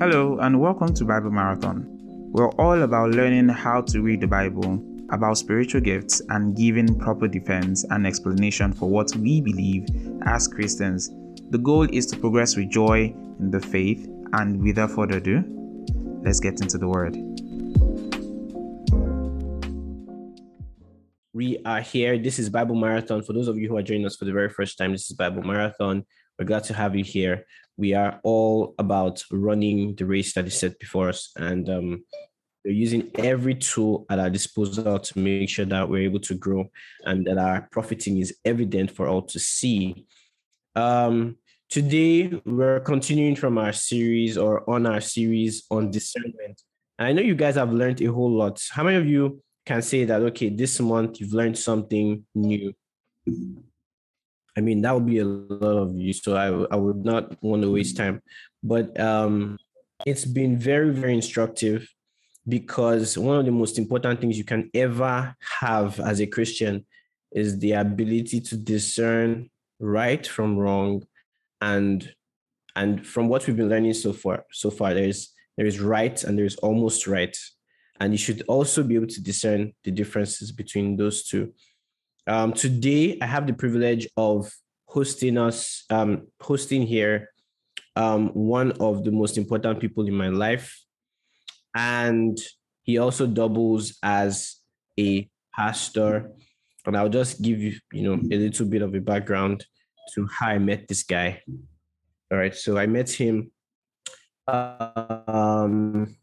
Hello, and welcome to Bible Marathon. We're all about learning how to read the Bible, about spiritual gifts, and giving proper defense and explanation for what we believe as Christians. The goal is to progress with joy in the faith, and without further ado, let's get into the Word. We are here. This is Bible Marathon. For those of you who are joining us for the very first time, this is Bible Marathon. We're glad to have you here. We are all about running the race that is set before us, and um, we're using every tool at our disposal to make sure that we're able to grow and that our profiting is evident for all to see. Um, today, we're continuing from our series or on our series on discernment. And I know you guys have learned a whole lot. How many of you can say that, okay, this month you've learned something new? I mean, that would be a lot of you. So I, I would not want to waste time. But um, it's been very, very instructive because one of the most important things you can ever have as a Christian is the ability to discern right from wrong and and from what we've been learning so far so far there's there is right and there's almost right and you should also be able to discern the differences between those two um, today, I have the privilege of hosting us, um, hosting here, um, one of the most important people in my life, and he also doubles as a pastor. And I'll just give you, you know, a little bit of a background to how I met this guy. All right, so I met him um,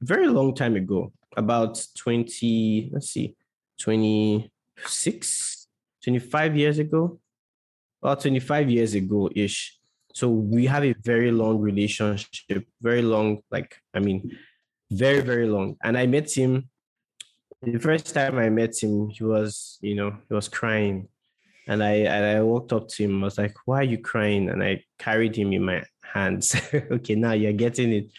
very long time ago, about 20, let's see, 20, six, 25 years ago, about 25 years ago ish. So we have a very long relationship, very long, like, I mean, very, very long. And I met him the first time I met him, he was, you know, he was crying. And I and I walked up to him. I was like, why are you crying? And I carried him in my hands. okay, now you're getting it.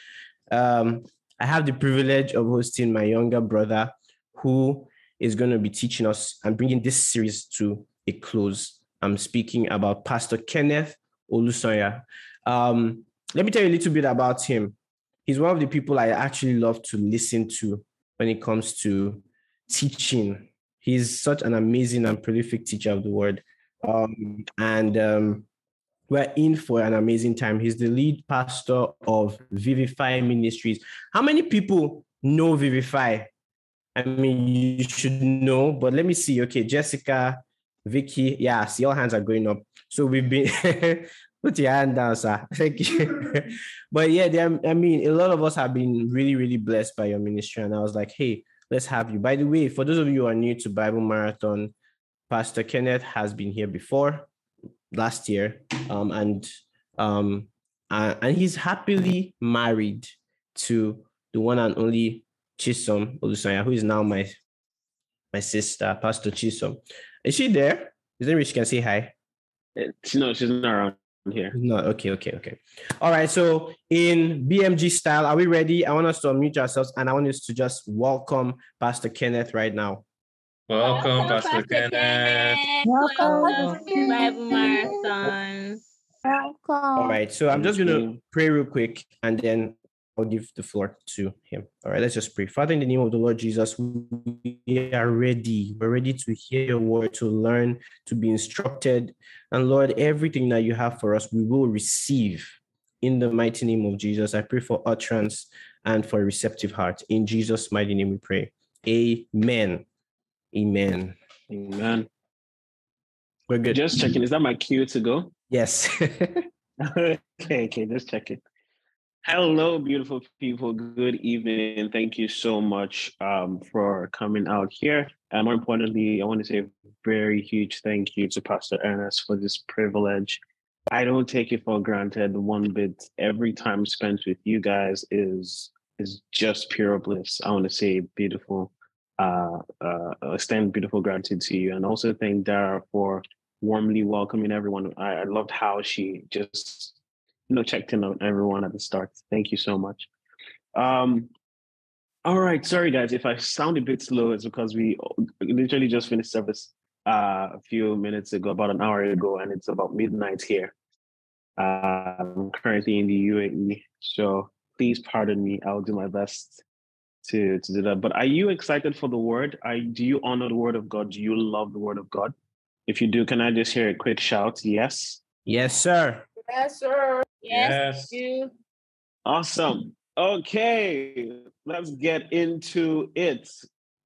Um, I have the privilege of hosting my younger brother who is going to be teaching us and bringing this series to a close. I'm speaking about Pastor Kenneth Olusanya. Um, let me tell you a little bit about him. He's one of the people I actually love to listen to when it comes to teaching. He's such an amazing and prolific teacher of the word. Um, and um, we're in for an amazing time. He's the lead pastor of Vivify Ministries. How many people know Vivify? I mean, you should know, but let me see. Okay, Jessica, Vicky, yeah, see, all hands are going up. So we've been put your hand down, sir. Thank you. but yeah, I mean, a lot of us have been really, really blessed by your ministry. And I was like, hey, let's have you. By the way, for those of you who are new to Bible Marathon, Pastor Kenneth has been here before last year. Um, and um, uh, and he's happily married to the one and only Chisom Olusanya, who is now my my sister, Pastor Chisom. Is she there? Is there she can say hi? Eh, no, she's not around here. No, okay, okay, okay. All right. So in BMG style, are we ready? I want us to unmute ourselves and I want us to just welcome Pastor Kenneth right now. Welcome, welcome Pastor, Pastor Kenneth. Kenneth. Welcome, welcome Bible Marathon. Welcome. All right. So I'm just gonna pray real quick and then I'll give the floor to him. All right, let's just pray. Father, in the name of the Lord Jesus, we are ready. We're ready to hear your word, to learn, to be instructed. And Lord, everything that you have for us, we will receive in the mighty name of Jesus. I pray for utterance and for a receptive heart. In Jesus' mighty name we pray. Amen. Amen. Amen. We're good. Just checking. Is that my cue to go? Yes. okay, okay, just checking. Hello, beautiful people. Good evening. Thank you so much um, for coming out here. And more importantly, I want to say a very huge thank you to Pastor Ernest for this privilege. I don't take it for granted one bit. Every time spent with you guys is is just pure bliss. I want to say beautiful, uh, uh, extend beautiful gratitude to you, and also thank Dara for warmly welcoming everyone. I, I loved how she just you know, checked in on everyone at the start. Thank you so much. Um, all right, sorry guys, if I sound a bit slow, it's because we literally just finished service uh, a few minutes ago, about an hour ago, and it's about midnight here. Uh, I'm currently in the UAE, so please pardon me. I'll do my best to to do that. But are you excited for the word? I do you honor the word of God? Do you love the word of God? If you do, can I just hear a quick shout? Yes. Yes, sir. Yes, sir. Yes, Yes. you. Awesome. Okay, let's get into it.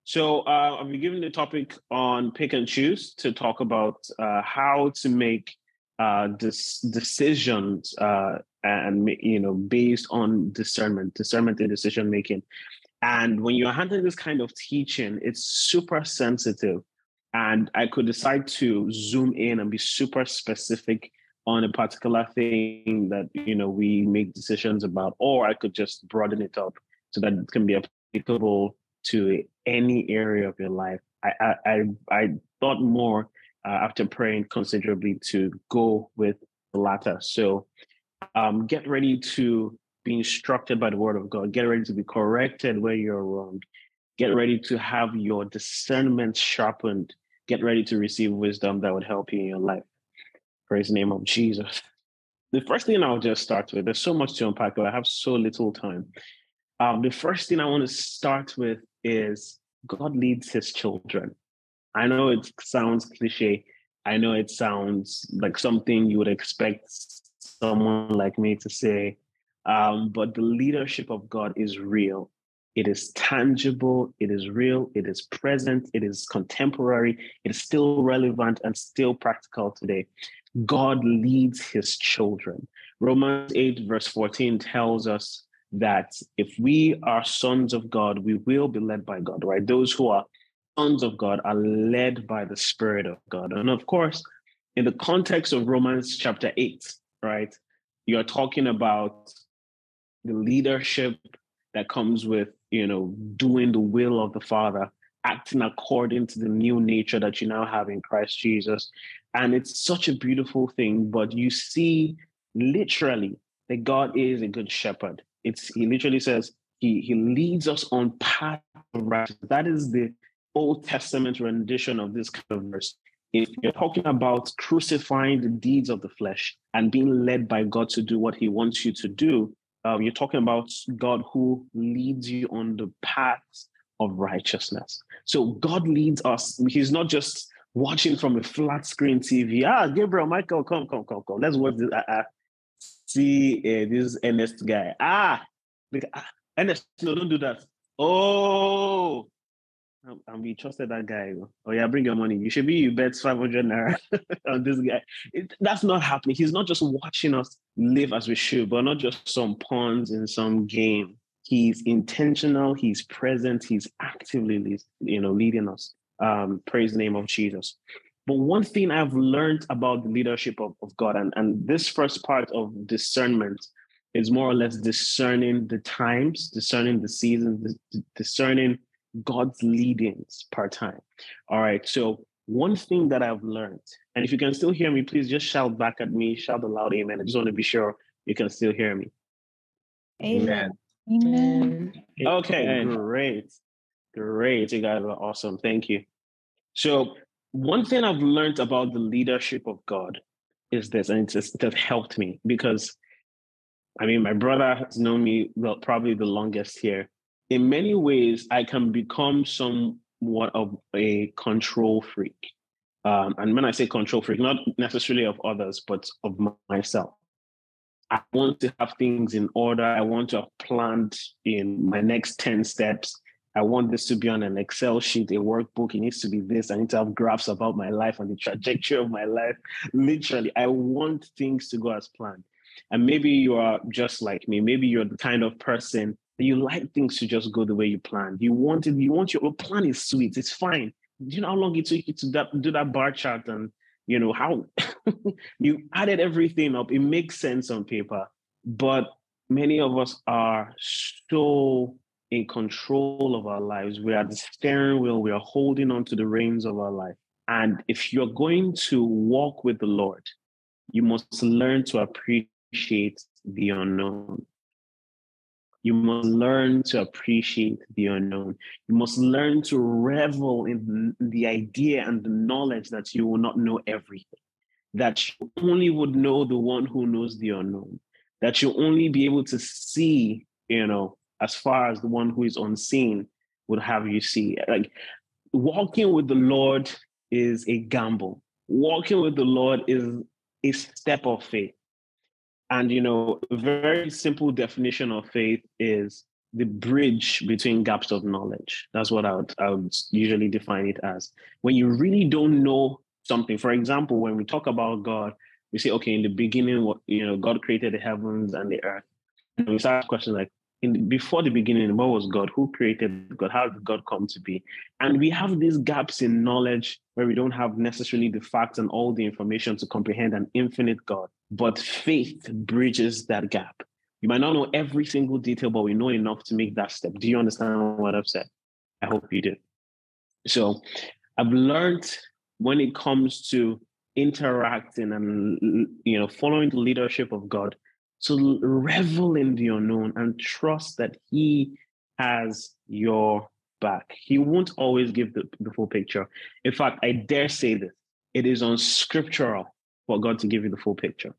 So uh, I'll be giving the topic on pick and choose to talk about uh, how to make uh, this decisions uh, and you know based on discernment, discernment in decision making. And when you're handling this kind of teaching, it's super sensitive. And I could decide to zoom in and be super specific on a particular thing that you know we make decisions about, or I could just broaden it up so that it can be applicable to any area of your life. I I I, thought more uh, after praying considerably to go with the latter. So um, get ready to be instructed by the word of God. Get ready to be corrected where you're wrong. Get ready to have your discernment sharpened. Get ready to receive wisdom that would help you in your life. Praise the name of Jesus. The first thing I'll just start with, there's so much to unpack, but I have so little time. Um, the first thing I want to start with is God leads his children. I know it sounds cliche. I know it sounds like something you would expect someone like me to say, um, but the leadership of God is real. It is tangible, it is real, it is present, it is contemporary, it is still relevant and still practical today. God leads his children. Romans 8, verse 14 tells us that if we are sons of God, we will be led by God, right? Those who are sons of God are led by the Spirit of God. And of course, in the context of Romans chapter 8, right, you're talking about the leadership that comes with, you know, doing the will of the Father, acting according to the new nature that you now have in Christ Jesus. And it's such a beautiful thing, but you see literally that God is a good shepherd. It's he literally says he he leads us on path of righteousness. That is the Old Testament rendition of this kind of verse. If you're talking about crucifying the deeds of the flesh and being led by God to do what He wants you to do, um, you're talking about God who leads you on the path of righteousness. So God leads us. He's not just watching from a flat screen TV. Ah, Gabriel, Michael, come, come, come, come. Let's watch this. Uh, uh, see uh, this Ernest guy. Ah, like, ah, Ernest, no, don't do that. Oh, and we trusted that guy. Oh yeah, bring your money. You should be you bet 500 naira on this guy. It, that's not happening. He's not just watching us live as we should, but not just some pawns in some game. He's intentional. He's present. He's actively, you know, leading us. Um, praise the name of Jesus. But one thing I've learned about the leadership of, of God, and, and this first part of discernment is more or less discerning the times, discerning the seasons, discerning God's leadings per time. All right. So one thing that I've learned, and if you can still hear me, please just shout back at me, shout a loud amen. I just want to be sure you can still hear me. Amen. Amen. Okay, Amen. great. Great. You guys are awesome. Thank you. So one thing I've learned about the leadership of God is this, and it's just, it has helped me because I mean, my brother has known me well, probably the longest here. In many ways, I can become somewhat of a control freak. Um, and when I say control freak, not necessarily of others, but of myself. I want to have things in order. I want to have planned in my next 10 steps. I want this to be on an Excel sheet, a workbook. It needs to be this. I need to have graphs about my life and the trajectory of my life. Literally, I want things to go as planned. And maybe you are just like me. Maybe you're the kind of person that you like things to just go the way you planned. You want it, you want your, plan is sweet. It's fine. Do you know how long it took you to that, do that bar chart and you know how you added everything up? It makes sense on paper, but many of us are so in control of our lives. We are the steering wheel. We are holding on to the reins of our life. And if you're going to walk with the Lord, you must learn to appreciate the unknown. You must learn to appreciate the unknown. You must learn to revel in the idea and the knowledge that you will not know everything. that you only would know the one who knows the unknown, that you'll only be able to see, you know, as far as the one who is unseen would have you see. Like walking with the Lord is a gamble. Walking with the Lord is a step of faith. And you know, a very simple definition of faith is the bridge between gaps of knowledge. That's what I would, I would usually define it as. When you really don't know something, for example, when we talk about God, we say, okay, in the beginning, you know, God created the heavens and the earth. And we start questions like, before the beginning, what was God? Who created God? How did God come to be? And we have these gaps in knowledge where we don't have necessarily the facts and all the information to comprehend an infinite God. But faith bridges that gap. You might not know every single detail, but we know enough to make that step. Do you understand what I've said? I hope you do. So I've learned when it comes to interacting and you know following the leadership of God to revel in the unknown and trust that He has your back. He won't always give the, the full picture. In fact, I dare say this it is unscriptural for God to give you the full picture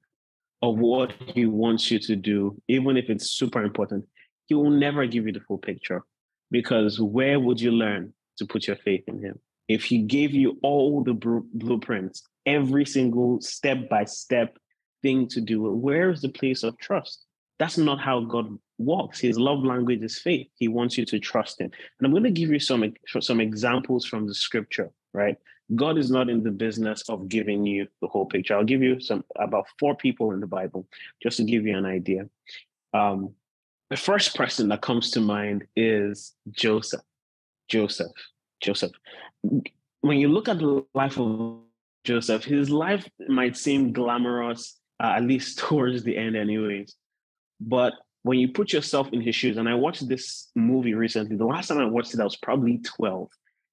of what He wants you to do, even if it's super important. He will never give you the full picture because where would you learn to put your faith in Him? If He gave you all the blueprints, every single step by step thing to do. Where is the place of trust? That's not how God walks. His love language is faith. He wants you to trust Him. And I'm going to give you some, some examples from the scripture, right? God is not in the business of giving you the whole picture. I'll give you some about four people in the Bible just to give you an idea. Um, the first person that comes to mind is Joseph. Joseph. Joseph. When you look at the life of Joseph, his life might seem glamorous uh, at least towards the end, anyways. But when you put yourself in his shoes, and I watched this movie recently. The last time I watched it, I was probably twelve.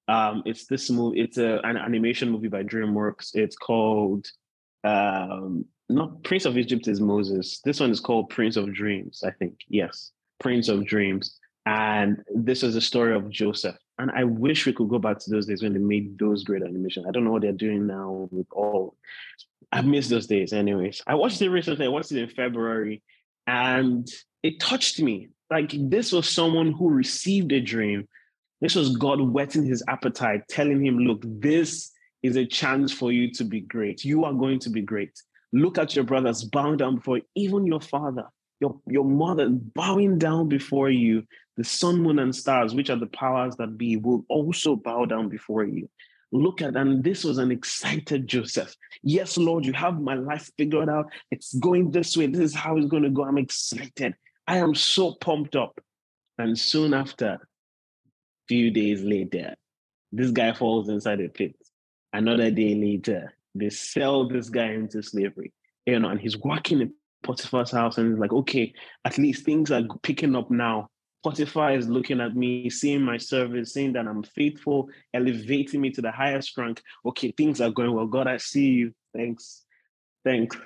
Um, it's this movie. It's a, an animation movie by DreamWorks. It's called um, not Prince of Egypt is Moses. This one is called Prince of Dreams. I think yes, Prince of Dreams. And this is the story of Joseph. And I wish we could go back to those days when they made those great animations. I don't know what they're doing now with all I miss those days, anyways. I watched it recently. I watched it in February, and it touched me. Like this was someone who received a dream. This was God whetting his appetite, telling him, "Look, this is a chance for you to be great. You are going to be great. Look at your brothers bowing down before you. even your father, your your mother bowing down before you. The sun, moon, and stars, which are the powers that be, will also bow down before you." look at, and this was an excited Joseph. Yes, Lord, you have my life figured out. It's going this way. This is how it's going to go. I'm excited. I am so pumped up. And soon after, few days later, this guy falls inside a pit. Another day later, they sell this guy into slavery. You know, and he's working in Potiphar's house, and he's like, okay, at least things are picking up now. Potiphar is looking at me, seeing my service, saying that I'm faithful, elevating me to the highest rank. Okay, things are going well. God, I see you. Thanks. Thanks.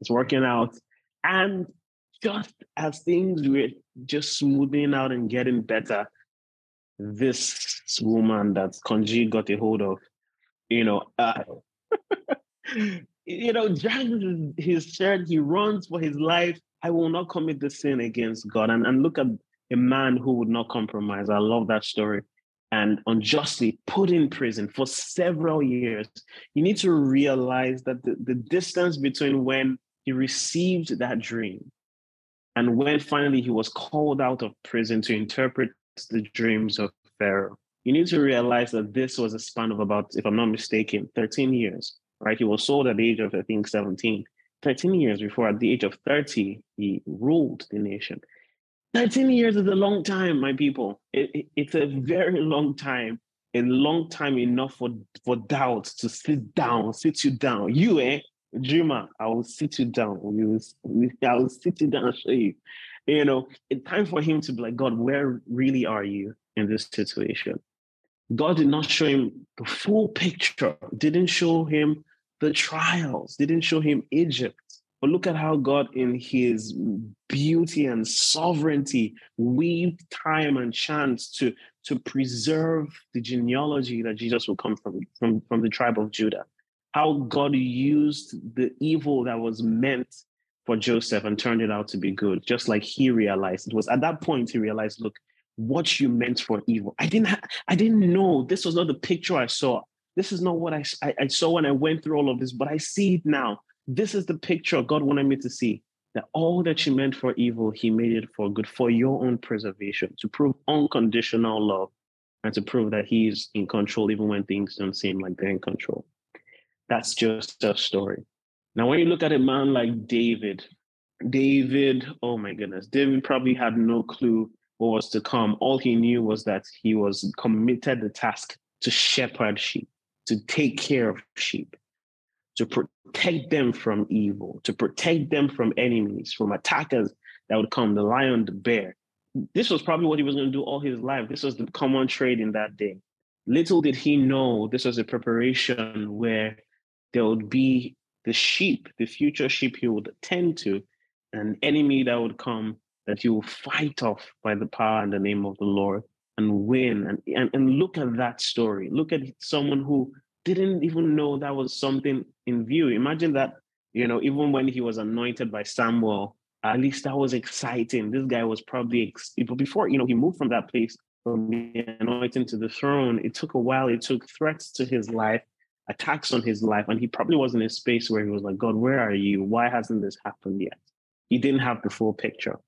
It's working out. And just as things were just smoothing out and getting better, this woman that Konji got a hold of, you know, uh, you know, drags his shirt, he runs for his life. I will not commit the sin against God. And, and look at a man who would not compromise. I love that story. And unjustly put in prison for several years. You need to realize that the, the distance between when he received that dream and when finally he was called out of prison to interpret the dreams of Pharaoh, you need to realize that this was a span of about, if I'm not mistaken, 13 years, right? He was sold at the age of, I think, 17. 13 years before, at the age of 30, he ruled the nation. 13 years is a long time, my people. It, it, it's a very long time, a long time enough for, for doubt to sit down, sit you down. You, eh, dreamer, I will sit you down. You, I will sit you down and show you. You know, it's time for him to be like, God, where really are you in this situation? God did not show him the full picture, didn't show him the trials, didn't show him Egypt. But look at how God, in his beauty and sovereignty, weaved time and chance to, to preserve the genealogy that Jesus will come from, from, from the tribe of Judah. how God used the evil that was meant for Joseph and turned it out to be good, just like he realized. It was at that point he realized, look, what you meant for evil. I didn't ha- I didn't know this was not the picture I saw. This is not what I, I, I saw when I went through all of this, but I see it now. This is the picture God wanted me to see that all that you meant for evil, he made it for good, for your own preservation, to prove unconditional love and to prove that he's in control even when things don't seem like they're in control. That's just a story. Now, when you look at a man like David, David, oh my goodness, David probably had no clue what was to come. All he knew was that he was committed the task to shepherd sheep, to take care of sheep, to protect them from evil, to protect them from enemies, from attackers that would come, the lion, the bear. This was probably what he was going to do all his life. This was the common trade in that day. Little did he know this was a preparation where there would be the sheep, the future sheep he would attend to, an enemy that would come that he will fight off by the power and the name of the Lord and win. And, and, and look at that story. Look at someone who didn't even know that was something in view. Imagine that, you know, even when he was anointed by Samuel, at least that was exciting. This guy was probably, ex- before, you know, he moved from that place, from the anointing to the throne, it took a while. It took threats to his life, attacks on his life. And he probably was in a space where he was like, God, where are you? Why hasn't this happened yet? He didn't have the full picture.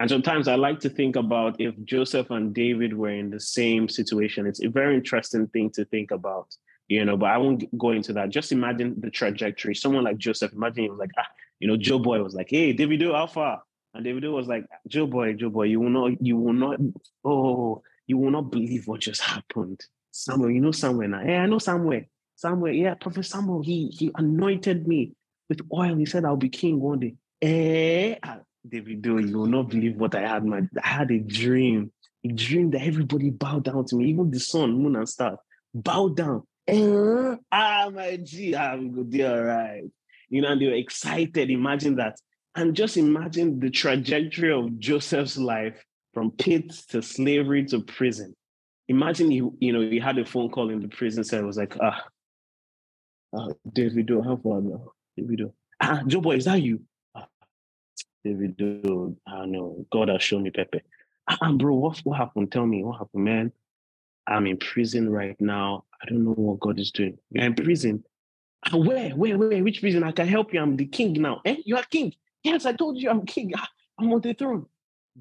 And sometimes I like to think about if Joseph and David were in the same situation. It's a very interesting thing to think about you know, but I won't go into that. Just imagine the trajectory. Someone like Joseph, imagine he was like, ah, you know, Joe Boy was like, hey, Davido, how far? And Davido was like, Joe Boy, Joe Boy, you will not, you will not, oh, you will not believe what just happened. Samuel, you know somewhere now. Hey, I know somewhere. Somewhere, yeah, Prophet Samuel, he he anointed me with oil. He said I'll be king one day. Eh, ah, Davido, you will not believe what I had. My, I had a dream, a dream that everybody bowed down to me, even the sun, moon, and stars. Bow down uh, ah, my G, I'm good, all right. You know, and they were excited. Imagine that. And just imagine the trajectory of Joseph's life from pit to slavery to prison. Imagine you, you know, you had a phone call in the prison cell. It was like, ah, ah Davido, how far now? Davido. Ah, Joe boy, is that you? Ah, Davido, I know. God has shown me Pepe. Ah, bro, what, what happened? Tell me, what happened, man? I'm in prison right now. I don't know what God is doing. You're in prison. Ah, where, where, where? Which prison? I can help you. I'm the king now. Eh? You are king. Yes, I told you I'm king. Ah, I'm on the throne.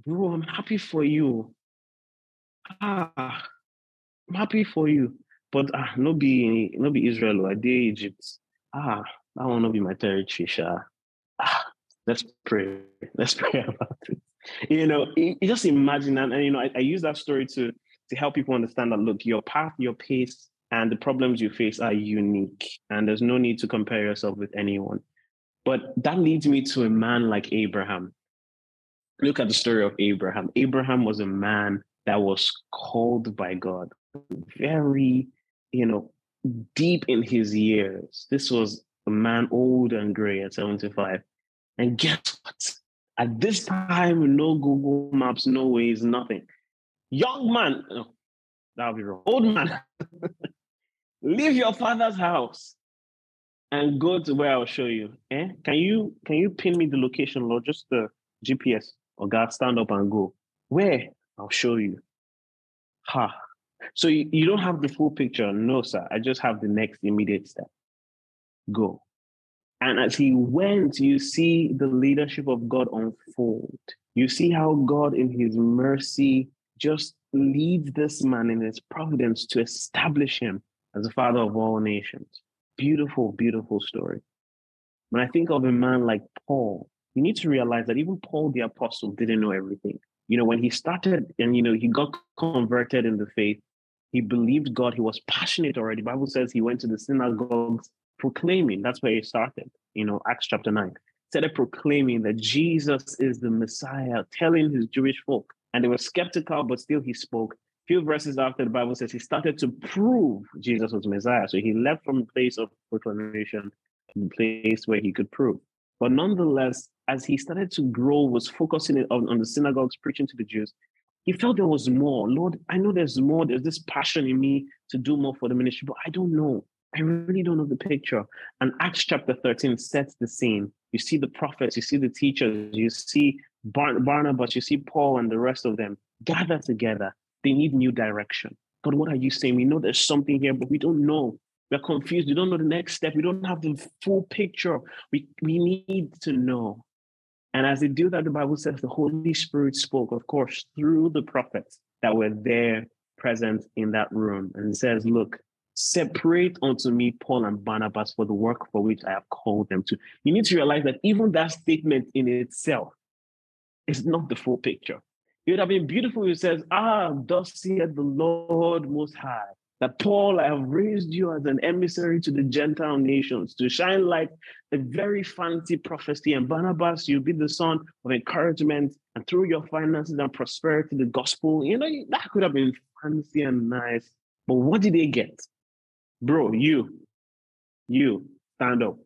Bro, I'm happy for you. Ah, I'm happy for you. But ah, no be no be Israel or day Egypt. Ah, I want to be my territory. Sha. Ah, let's pray. Let's pray about it. You know, just imagine and, and you know, I, I use that story to to help people understand that look, your path, your pace, and the problems you face are unique, and there's no need to compare yourself with anyone. But that leads me to a man like Abraham. Look at the story of Abraham. Abraham was a man that was called by God, very, you know, deep in his years. This was a man old and gray at 75. And guess what? At this time, no Google Maps, no Waze, nothing. Young man, oh, that'll be wrong. Old man, leave your father's house and go to where I'll show you. Eh? Can you can you pin me the location, Lord? Just the GPS. Or God, stand up and go. Where? I'll show you. Ha. So you, you don't have the full picture. No, sir. I just have the next immediate step. Go. And as he went, you see the leadership of God unfold. You see how God, in his mercy, just leads this man in his providence to establish him as the father of all nations. Beautiful, beautiful story. When I think of a man like Paul, you need to realize that even Paul the apostle didn't know everything. You know, when he started and you know he got converted in the faith, he believed God, he was passionate already. Bible says he went to the synagogues proclaiming. That's where he started, you know, Acts chapter 9. Started proclaiming that Jesus is the Messiah, telling his Jewish folk and they were skeptical, but still he spoke. A few verses after the Bible says he started to prove Jesus was Messiah. So he left from the place of proclamation to the place where he could prove. But nonetheless, as he started to grow, was focusing on, on the synagogues, preaching to the Jews, he felt there was more. Lord, I know there's more. There's this passion in me to do more for the ministry, but I don't know. I really don't know the picture. And Acts chapter 13 sets the scene. You see the prophets, you see the teachers, you see Bar- Barnabas, you see Paul and the rest of them gather together. They need new direction. God, what are you saying? We know there's something here, but we don't know. We're confused. We don't know the next step. We don't have the full picture. We, we need to know. And as they do that, the Bible says the Holy Spirit spoke, of course, through the prophets that were there present in that room. And says, Look, separate unto me Paul and Barnabas for the work for which I have called them to. You need to realize that even that statement in itself is not the full picture. It would have been beautiful if it says, Ah, thus saith the Lord Most High, that Paul, I have raised you as an emissary to the Gentile nations to shine like a very fancy prophecy. And Barnabas, you'll be the son of encouragement, and through your finances and prosperity, the gospel. You know, that could have been fancy and nice. But what did they get? Bro, you, you, stand up.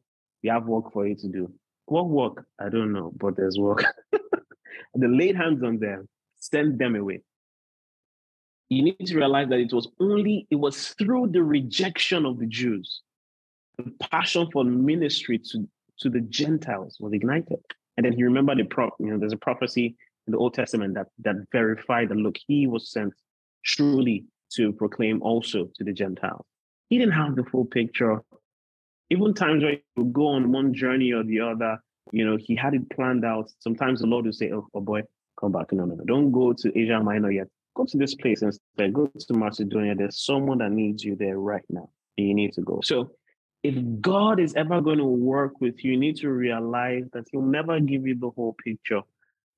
You have work for you to do. What work? I don't know, but there's work. they laid hands on them, sent them away you need to realize that it was only it was through the rejection of the Jews, the passion for ministry to to the Gentiles was ignited. And then you remember the pro, you know, there's a prophecy in the Old Testament that that verified that look, he was sent truly to proclaim also to the Gentiles. He didn't have the full picture. Even times where he would go on one journey or the other, you know, he had it planned out. Sometimes the Lord would say, Oh, oh boy, come back. No, no, no, don't go to Asia Minor yet go to this place instead. Go to Macedonia. There's someone that needs you there right now. And you need to go. So if God is ever going to work with you, you need to realize that He'll never give you the whole picture.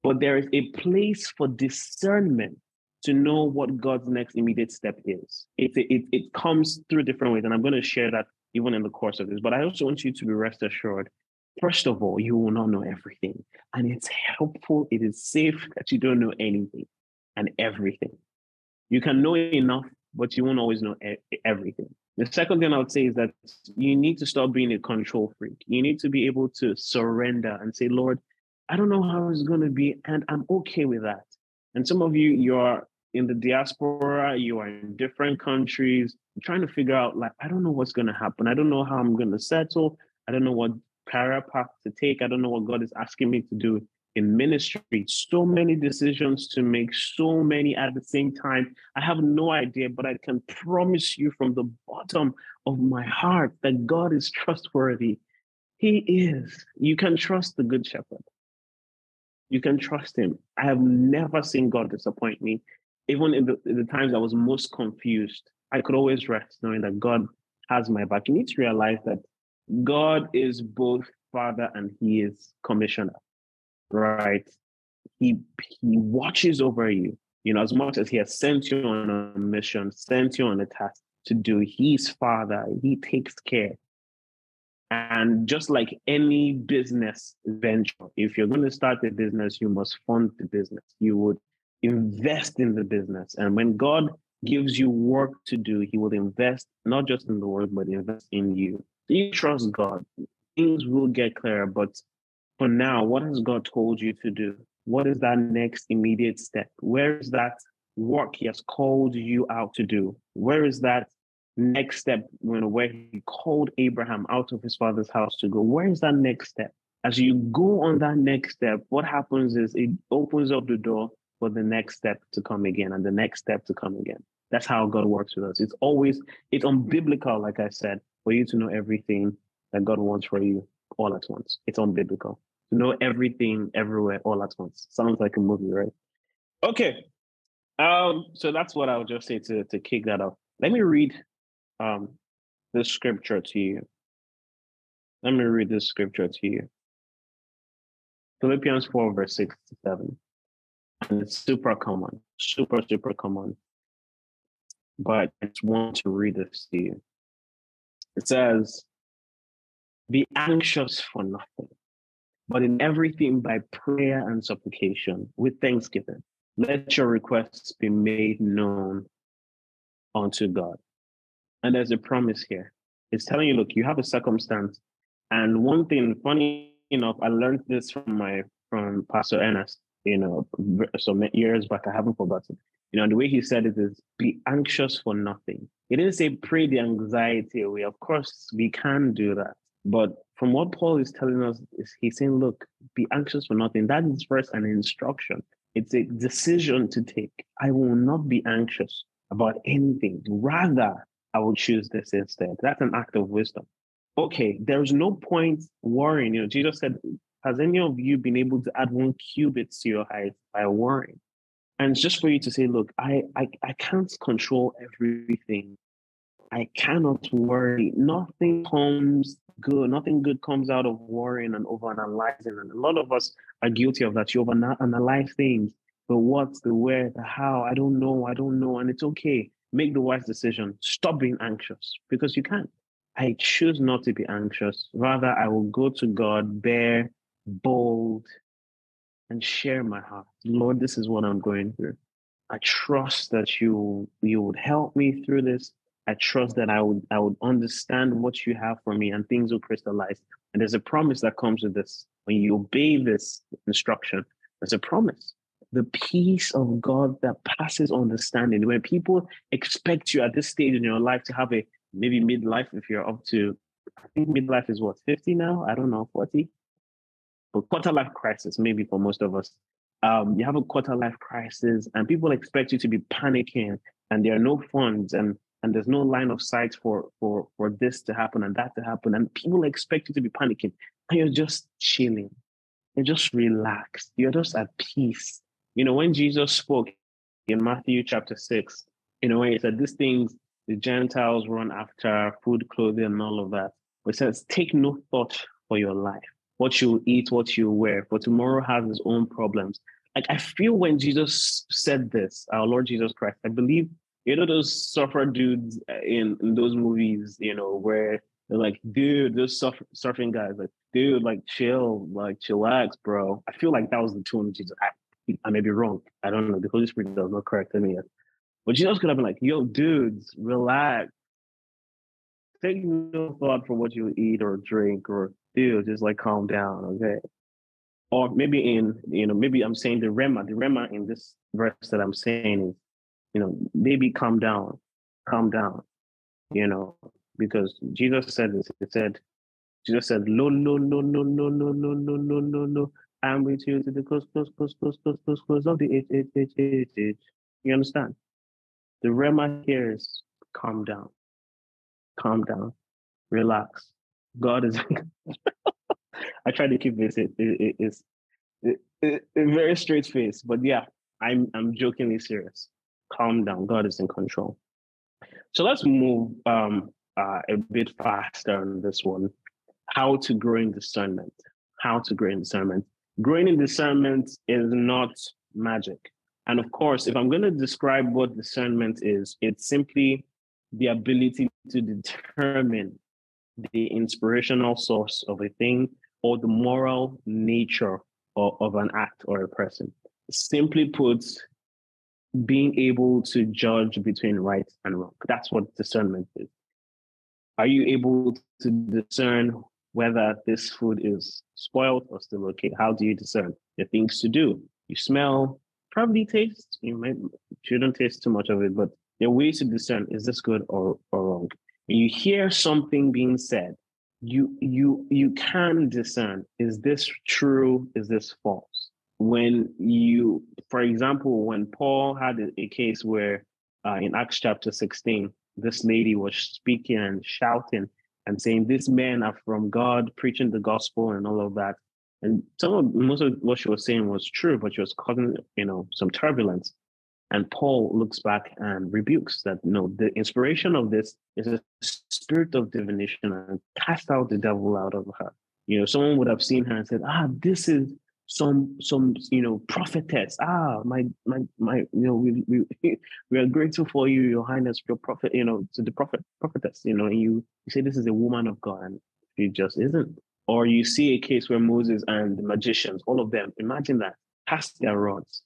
But there is a place for discernment to know what God's next immediate step is. It, it, it comes through different ways. And I'm going to share that even in the course of this. But I also want you to be rest assured First of all, you will not know everything. And it's helpful, it is safe that you don't know anything and everything. You can know enough, but you won't always know everything. The second thing I would say is that you need to stop being a control freak. You need to be able to surrender and say, Lord, I don't know how it's going to be, and I'm okay with that. And some of you, you are in the diaspora, you are in different countries, trying to figure out, like, I don't know what's going to happen. I don't know how I'm going to settle. I don't know what career path to take. I don't know what God is asking me to do in ministry, so many decisions to make, so many at the same time. I have no idea, but I can promise you from the bottom of my heart that God is trustworthy. He is. You can trust the Good Shepherd. You can trust him. I have never seen God disappoint me. Even in the, in the times I was most confused, I could always rest knowing that God has my back. You need to realize that God is both Father and He is Commissioner right? He he watches over you. You know, as much as he has sent you on a mission, sent you on a task to do, he's father, he takes care. And just like any business venture, if you're going to start a business, you must fund the business. You would invest in the business. And when God gives you work to do, he will invest not just in the work, but invest in you. You trust God. Things will get clearer, but for now, what has God told you to do? What is that next immediate step? Where is that work He has called you out to do? Where is that next step know, where He called Abraham out of his father's house to go? Where is that next step? As you go on that next step, what happens is it opens up the door for the next step to come again and the next step to come again. That's how God works with us. It's always, it's unbiblical, like I said, for you to know everything that God wants for you all at once. It's unbiblical to know everything everywhere all at once. Sounds like a movie, right? Okay. Um, so that's what I would just say to, to kick that off. Let me read um the scripture to you. Let me read this scripture to you. Philippians 4, verse 6 to 7. And it's super common, super, super common. But I just want to read this to you. It says, Be anxious for nothing but in everything by prayer and supplication with thanksgiving. Let your requests be made known unto God. And there's a promise here. It's telling you, look, you have a circumstance. And one thing, funny enough, I learned this from my from Pastor Ernest, you know, some years back. I haven't forgotten. You know, the way he said it is be anxious for nothing, He didn't say pray the anxiety away. Of course, we can do that. But from what Paul is telling us, is he's saying, look, be anxious for nothing. That is first an instruction. It's a decision to take. I will not be anxious about anything. Rather, I will choose this instead. That's an act of wisdom. Okay, there's no point worrying. You know, Jesus said, Has any of you been able to add one cubit to your height by worrying? And it's just for you to say, look, I, I, I can't control everything. I cannot worry. Nothing comes good. Nothing good comes out of worrying and overanalyzing. And a lot of us are guilty of that. You overanalyze things. The what, the where, the how. I don't know. I don't know. And it's okay. Make the wise decision. Stop being anxious because you can't. I choose not to be anxious. Rather, I will go to God, bare, bold, and share my heart. Lord, this is what I'm going through. I trust that you you would help me through this. I trust that I would I would understand what you have for me and things will crystallize. And there's a promise that comes with this. When you obey this instruction, there's a promise. The peace of God that passes understanding. When people expect you at this stage in your life to have a maybe midlife, if you're up to, I think midlife is what, 50 now? I don't know, 40? But quarter life crisis, maybe for most of us. Um, you have a quarter life crisis and people expect you to be panicking and there are no funds and and there's no line of sight for for for this to happen and that to happen and people expect you to be panicking and you're just chilling. You're just relaxed. You're just at peace. You know when jesus spoke in matthew chapter 6 you know when he said these things the gentiles run after food clothing and all of that but he says take no thought for your life what you eat what you wear for tomorrow has its own problems. Like i feel when jesus said this our lord jesus christ i believe you know those surfer dudes in, in those movies, you know, where they're like, dude, those surf, surfing guys, like, dude, like, chill, like, chillax, bro. I feel like that was the tone Jesus. I, I may be wrong. I don't know. The Holy Spirit does not correct me yet. But Jesus could have been like, yo, dudes, relax. Take no thought for what you eat or drink or dude, just like calm down, okay? Or maybe in, you know, maybe I'm saying the Rhema, The Rhema in this verse that I'm saying is you know, maybe calm down, calm down, you know, because Jesus said this. He said, Jesus said, no, no, no, no, no, no, no, no, no, no, no. I'm with you to the close, close, close, close, close, close, close of the age, age, age, age, age. You understand? The Rhema here is calm down, calm down, relax. God is. I try to keep this. It, it, it's it, it, it, very straight face, but yeah, I'm I'm jokingly serious calm down. God is in control. So let's move um, uh, a bit faster on this one. How to grow in discernment. How to grow in discernment. Growing in discernment is not magic. And of course, if I'm going to describe what discernment is, it's simply the ability to determine the inspirational source of a thing or the moral nature of, of an act or a person. Simply put, being able to judge between right and wrong. That's what discernment is. Are you able to discern whether this food is spoiled or still okay? How do you discern the things to do? You smell, probably taste. You might shouldn't taste too much of it, but there are ways to discern is this good or, or wrong. When you hear something being said, you you you can discern is this true, is this false? When you, for example, when Paul had a, case where uh, in Acts chapter 16, this lady was speaking and shouting and saying, These men are from God, preaching the gospel and all of that. And some of most of what she was saying was true, but she was causing, you know, some turbulence. And Paul looks back and rebukes that know the inspiration of this is a spirit of divination and cast out the devil out of her. You know, someone would have seen her and said, Ah, this is some some you know prophetess ah my my my you know we we we are grateful for you your highness your prophet you know to the prophet prophetess you know and you you say this is a woman of god and she just isn't. Or you see a case where moses and the magicians all of them imagine that cast their rods.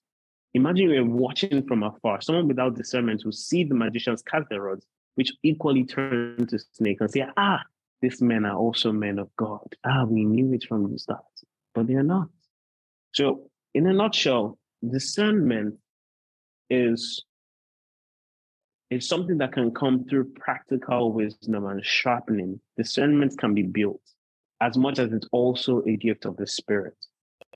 Imagine you're watching from afar someone without discernment will see the magicians cast their rods which equally turn to snakes and say ah these men are also men of god. Ah we knew it from the start. But they are not so, in a nutshell, discernment is it's something that can come through practical wisdom and sharpening. Discernment can be built as much as it's also a gift of the Spirit.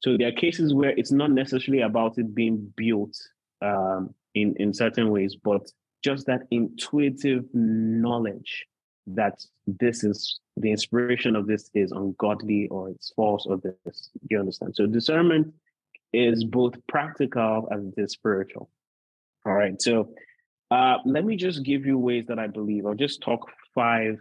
So there are cases where it's not necessarily about it being built um, in, in certain ways, but just that intuitive knowledge that this is the inspiration of this is ungodly or it's false or this. You understand? So discernment is both practical as it is spiritual. All right. So uh, let me just give you ways that I believe. I'll just talk five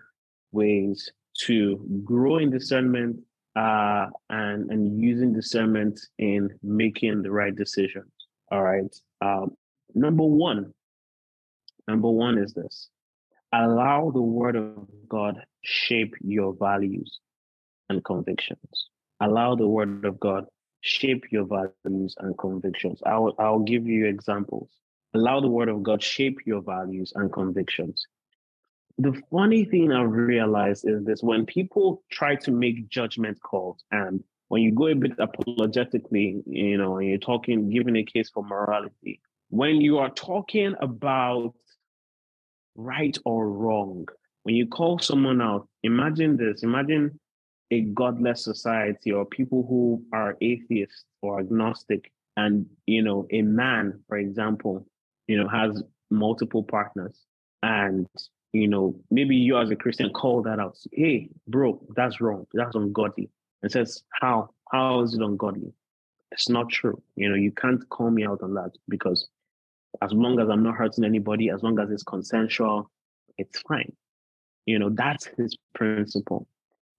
ways to grow in discernment uh, and and using discernment in making the right decisions. All right. Um, number one. Number one is this: allow the Word of God shape your values and convictions. Allow the Word of God shape your values and convictions. I'll I'll give you examples. Allow the word of God shape your values and convictions. The funny thing I've realized is this when people try to make judgment calls and when you go a bit apologetically, you know, and you're talking, giving a case for morality, when you are talking about right or wrong, when you call someone out, imagine this imagine a godless society or people who are atheists or agnostic, and, you know, a man, for example, you know, has multiple partners and you know, maybe you as a Christian call that out. Hey, bro, that's wrong. That's ungodly. And says, how? How is it ungodly? It's not true. You know, you can't call me out on that because as long as I'm not hurting anybody, as long as it's consensual, it's fine. You know, that's his principle.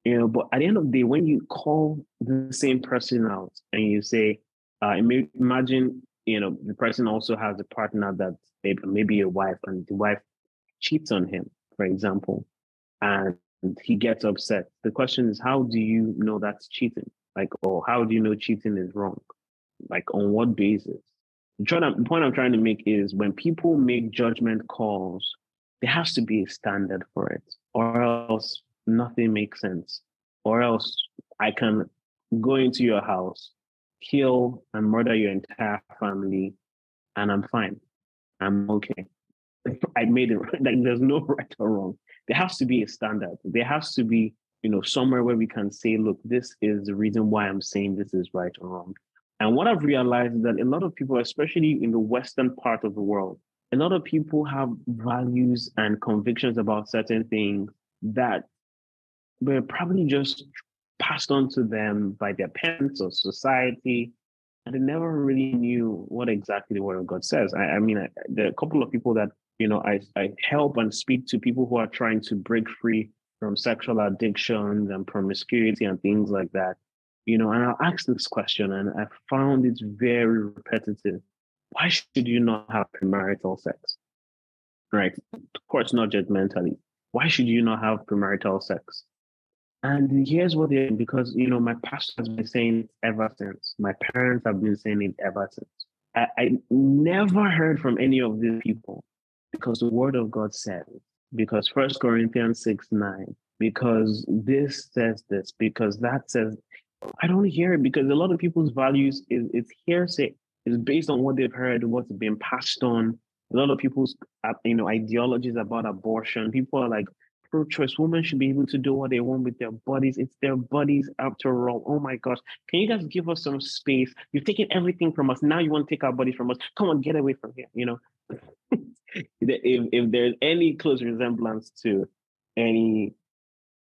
You know, but at the end of the day, when you call the same person out and you say, uh, imagine you know, the person also has a partner that maybe a wife, and the wife cheats on him, for example, and he gets upset. The question is, how do you know that's cheating? Like, or how do you know cheating is wrong? Like, on what basis? The point I'm trying to make is when people make judgment calls, there has to be a standard for it, or else nothing makes sense. Or else I can go into your house kill and murder your entire family, and I'm fine. I'm okay. I made it right. Like there's no right or wrong. There has to be a standard. There has to be, you know, somewhere where we can say, look, this is the reason why I'm saying this is right or wrong. And what I've realized is that a lot of people, especially in the Western part of the world, a lot of people have values and convictions about certain things that were probably just passed on to them by their parents or society, and they never really knew what exactly the Word of God says. I, I mean, I, there are a couple of people that you know I I help and speak to people who are trying to break free from sexual addictions and promiscuity and things like that. You know, and I'll ask this question, and I found it very repetitive. Why should you not have premarital sex? Right? Of course, not judgmentally. Why should you not have premarital sex? And here's what they because you know my pastor has been saying ever since. My parents have been saying it ever since. I, I never heard from any of these people because the word of God says because First Corinthians 6 9, because this says this, because that says I don't hear it because a lot of people's values is it's hearsay. It's based on what they've heard, what's been passed on. A lot of people's uh, you know ideologies about abortion. People are like, pro-choice women should be able to do what they want with their bodies. It's their bodies after all. Oh my gosh. Can you guys give us some space? You've taken everything from us. Now you want to take our bodies from us. Come on, get away from here. You know, if, if there's any close resemblance to any,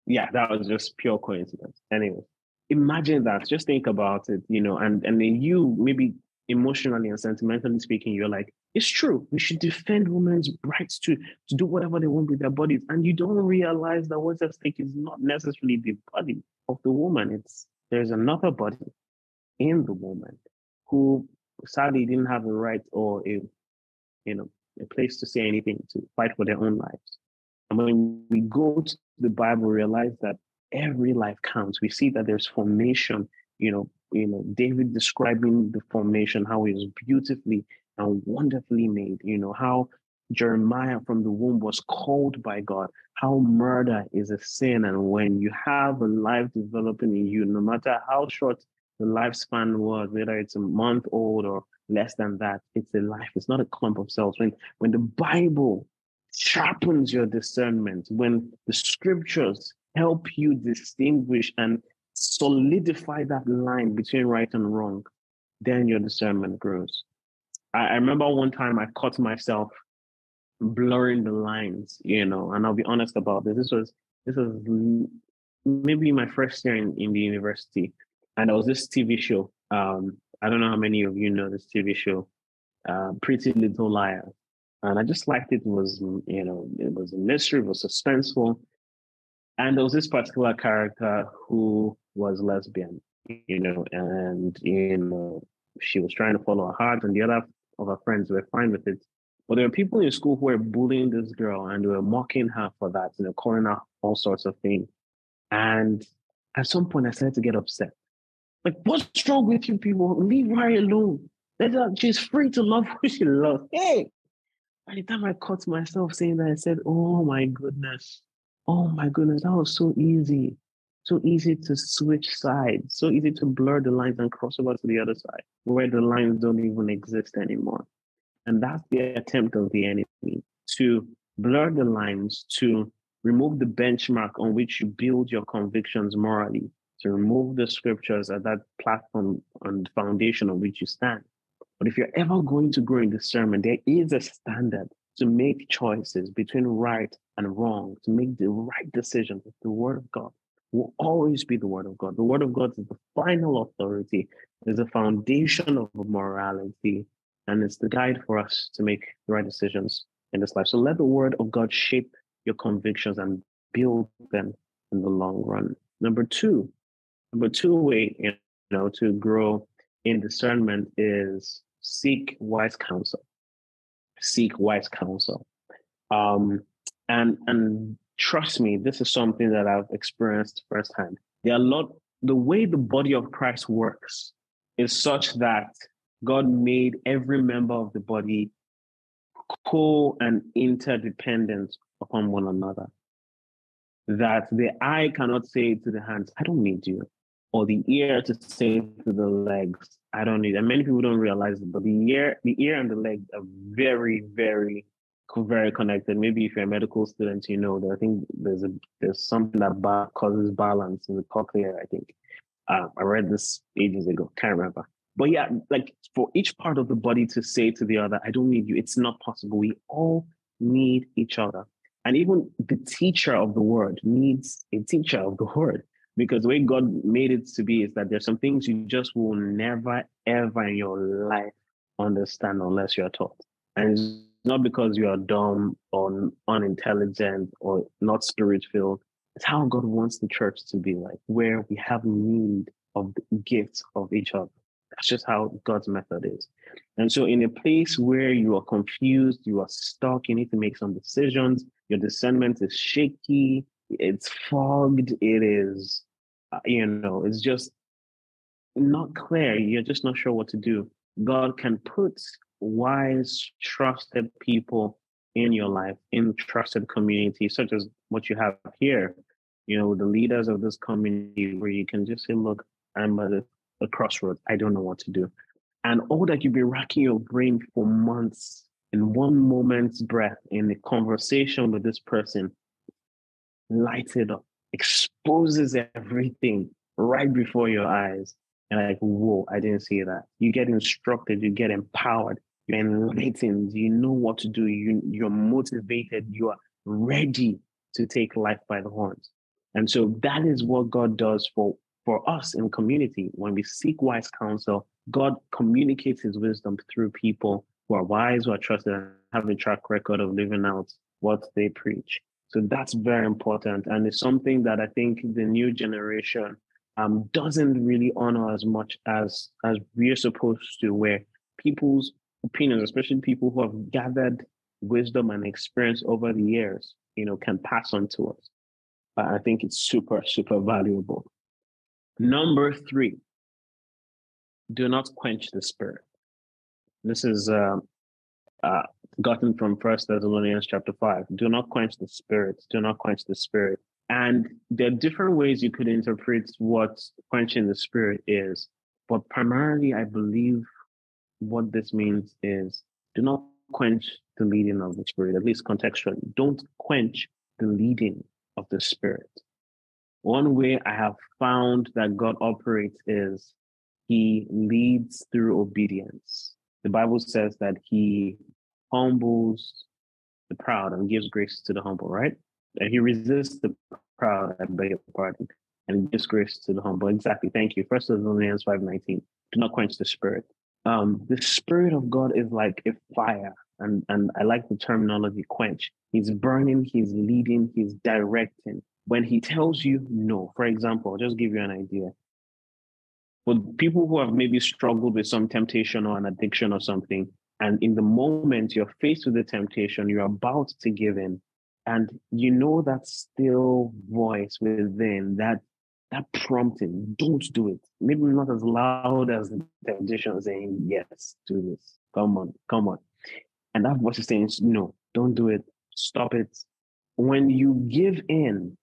yeah, that was just pure coincidence. Anyway, imagine that. Just think about it, you know, and, and then you maybe emotionally and sentimentally speaking, you're like, it's true. We should defend women's rights to, to do whatever they want with their bodies. And you don't realize that what's at stake is not necessarily the body of the woman. It's there's another body in the woman who sadly didn't have a right or a you know a place to say anything to fight for their own lives. And when we go to the Bible, realize that every life counts. We see that there's formation, you know, you know, David describing the formation, how it is beautifully and wonderfully made. You know, how Jeremiah from the womb was called by God, how murder is a sin. And when you have a life developing in you, no matter how short the lifespan was, whether it's a month old or less than that, it's a life. It's not a clump of cells. When when the Bible sharpens your discernment, when the scriptures help you distinguish and solidify that line between right and wrong, then your discernment grows. I, I remember one time I caught myself blurring the lines, you know, and I'll be honest about this. This was this was maybe my first year in, in the university, and there was this TV show. Um, I don't know how many of you know this TV show, uh, Pretty Little Liars, and I just liked it. it. Was you know, it was a mystery, it was suspenseful, and there was this particular character who was lesbian, you know, and you know, she was trying to follow her heart, and the other of her friends were fine with it. But there were people in school who were bullying this girl and were mocking her for that, you know, calling her all sorts of things. And at some point, I started to get upset. Like, what's wrong with you people? Leave her alone. Let her, she's free to love who she loves. Hey, by the time I caught myself saying that, I said, oh my goodness. Oh my goodness, that was so easy. So easy to switch sides, so easy to blur the lines and cross over to the other side where the lines don't even exist anymore. And that's the attempt of the enemy to blur the lines, to remove the benchmark on which you build your convictions morally, to remove the scriptures as that platform and foundation on which you stand. But if you're ever going to grow in discernment, there is a standard to make choices between right and wrong, to make the right decisions with the word of God will always be the word of God. The word of God is the final authority, is the foundation of morality, and it's the guide for us to make the right decisions in this life. So let the word of God shape your convictions and build them in the long run. Number two, number two way you know to grow in discernment is seek wise counsel. Seek wise counsel. Um, and and trust me, this is something that I've experienced firsthand. There are a lot, the way the body of Christ works is such that God made every member of the body co and interdependent upon one another. That the eye cannot say to the hands, I don't need you, or the ear to say to the legs, I don't need. And many people don't realize it, but the ear, the ear and the legs are very, very very connected. Maybe if you're a medical student, you know that I think there's a there's something that causes balance in the cochlea. I think uh, I read this ages ago. Can't remember. But yeah, like for each part of the body to say to the other, "I don't need you," it's not possible. We all need each other, and even the teacher of the word needs a teacher of the word. Because the way God made it to be is that there's some things you just will never ever in your life understand unless you're taught. And not because you are dumb or unintelligent or not spirit filled. It's how God wants the church to be like, where we have need of the gifts of each other. That's just how God's method is. And so, in a place where you are confused, you are stuck, you need to make some decisions, your discernment is shaky, it's fogged, it is, uh, you know, it's just not clear. You're just not sure what to do. God can put wise, trusted people in your life, in trusted community, such as what you have here, you know, the leaders of this community, where you can just say, look, I'm at a, a crossroads. I don't know what to do. And all that you've been racking your brain for months in one moment's breath in a conversation with this person, lights it up, exposes everything right before your eyes. And like, whoa, I didn't see that. You get instructed, you get empowered, you're enlightened, you know what to do, you, you're motivated, you are ready to take life by the horns. And so that is what God does for, for us in community. When we seek wise counsel, God communicates his wisdom through people who are wise, who are trusted, and have a track record of living out what they preach. So that's very important. And it's something that I think the new generation um, doesn't really honor as much as as we're supposed to, where people's opinions, especially people who have gathered wisdom and experience over the years, you know, can pass on to us. I think it's super, super valuable. Number three, do not quench the spirit. This is uh, uh, gotten from First Thessalonians chapter five. Do not quench the spirit. Do not quench the spirit. And there are different ways you could interpret what quenching the spirit is, but primarily, I believe what this means is do not quench the leading of the Spirit, at least contextually. Don't quench the leading of the Spirit. One way I have found that God operates is he leads through obedience. The Bible says that he humbles the proud and gives grace to the humble, right? And he resists the proud, I beg your pardon, and gives grace to the humble. Exactly. Thank you. First Thessalonians 5.19. Do not quench the spirit. Um, the spirit of God is like a fire. And, and I like the terminology quench. He's burning, he's leading, he's directing. When he tells you no, for example, I'll just give you an idea. For people who have maybe struggled with some temptation or an addiction or something, and in the moment you're faced with the temptation, you're about to give in, and you know that still voice within that that prompting, don't do it. Maybe not as loud as the temptation saying, yes, do this. Come on, come on. And that voice is saying, no, don't do it. Stop it. When you give in,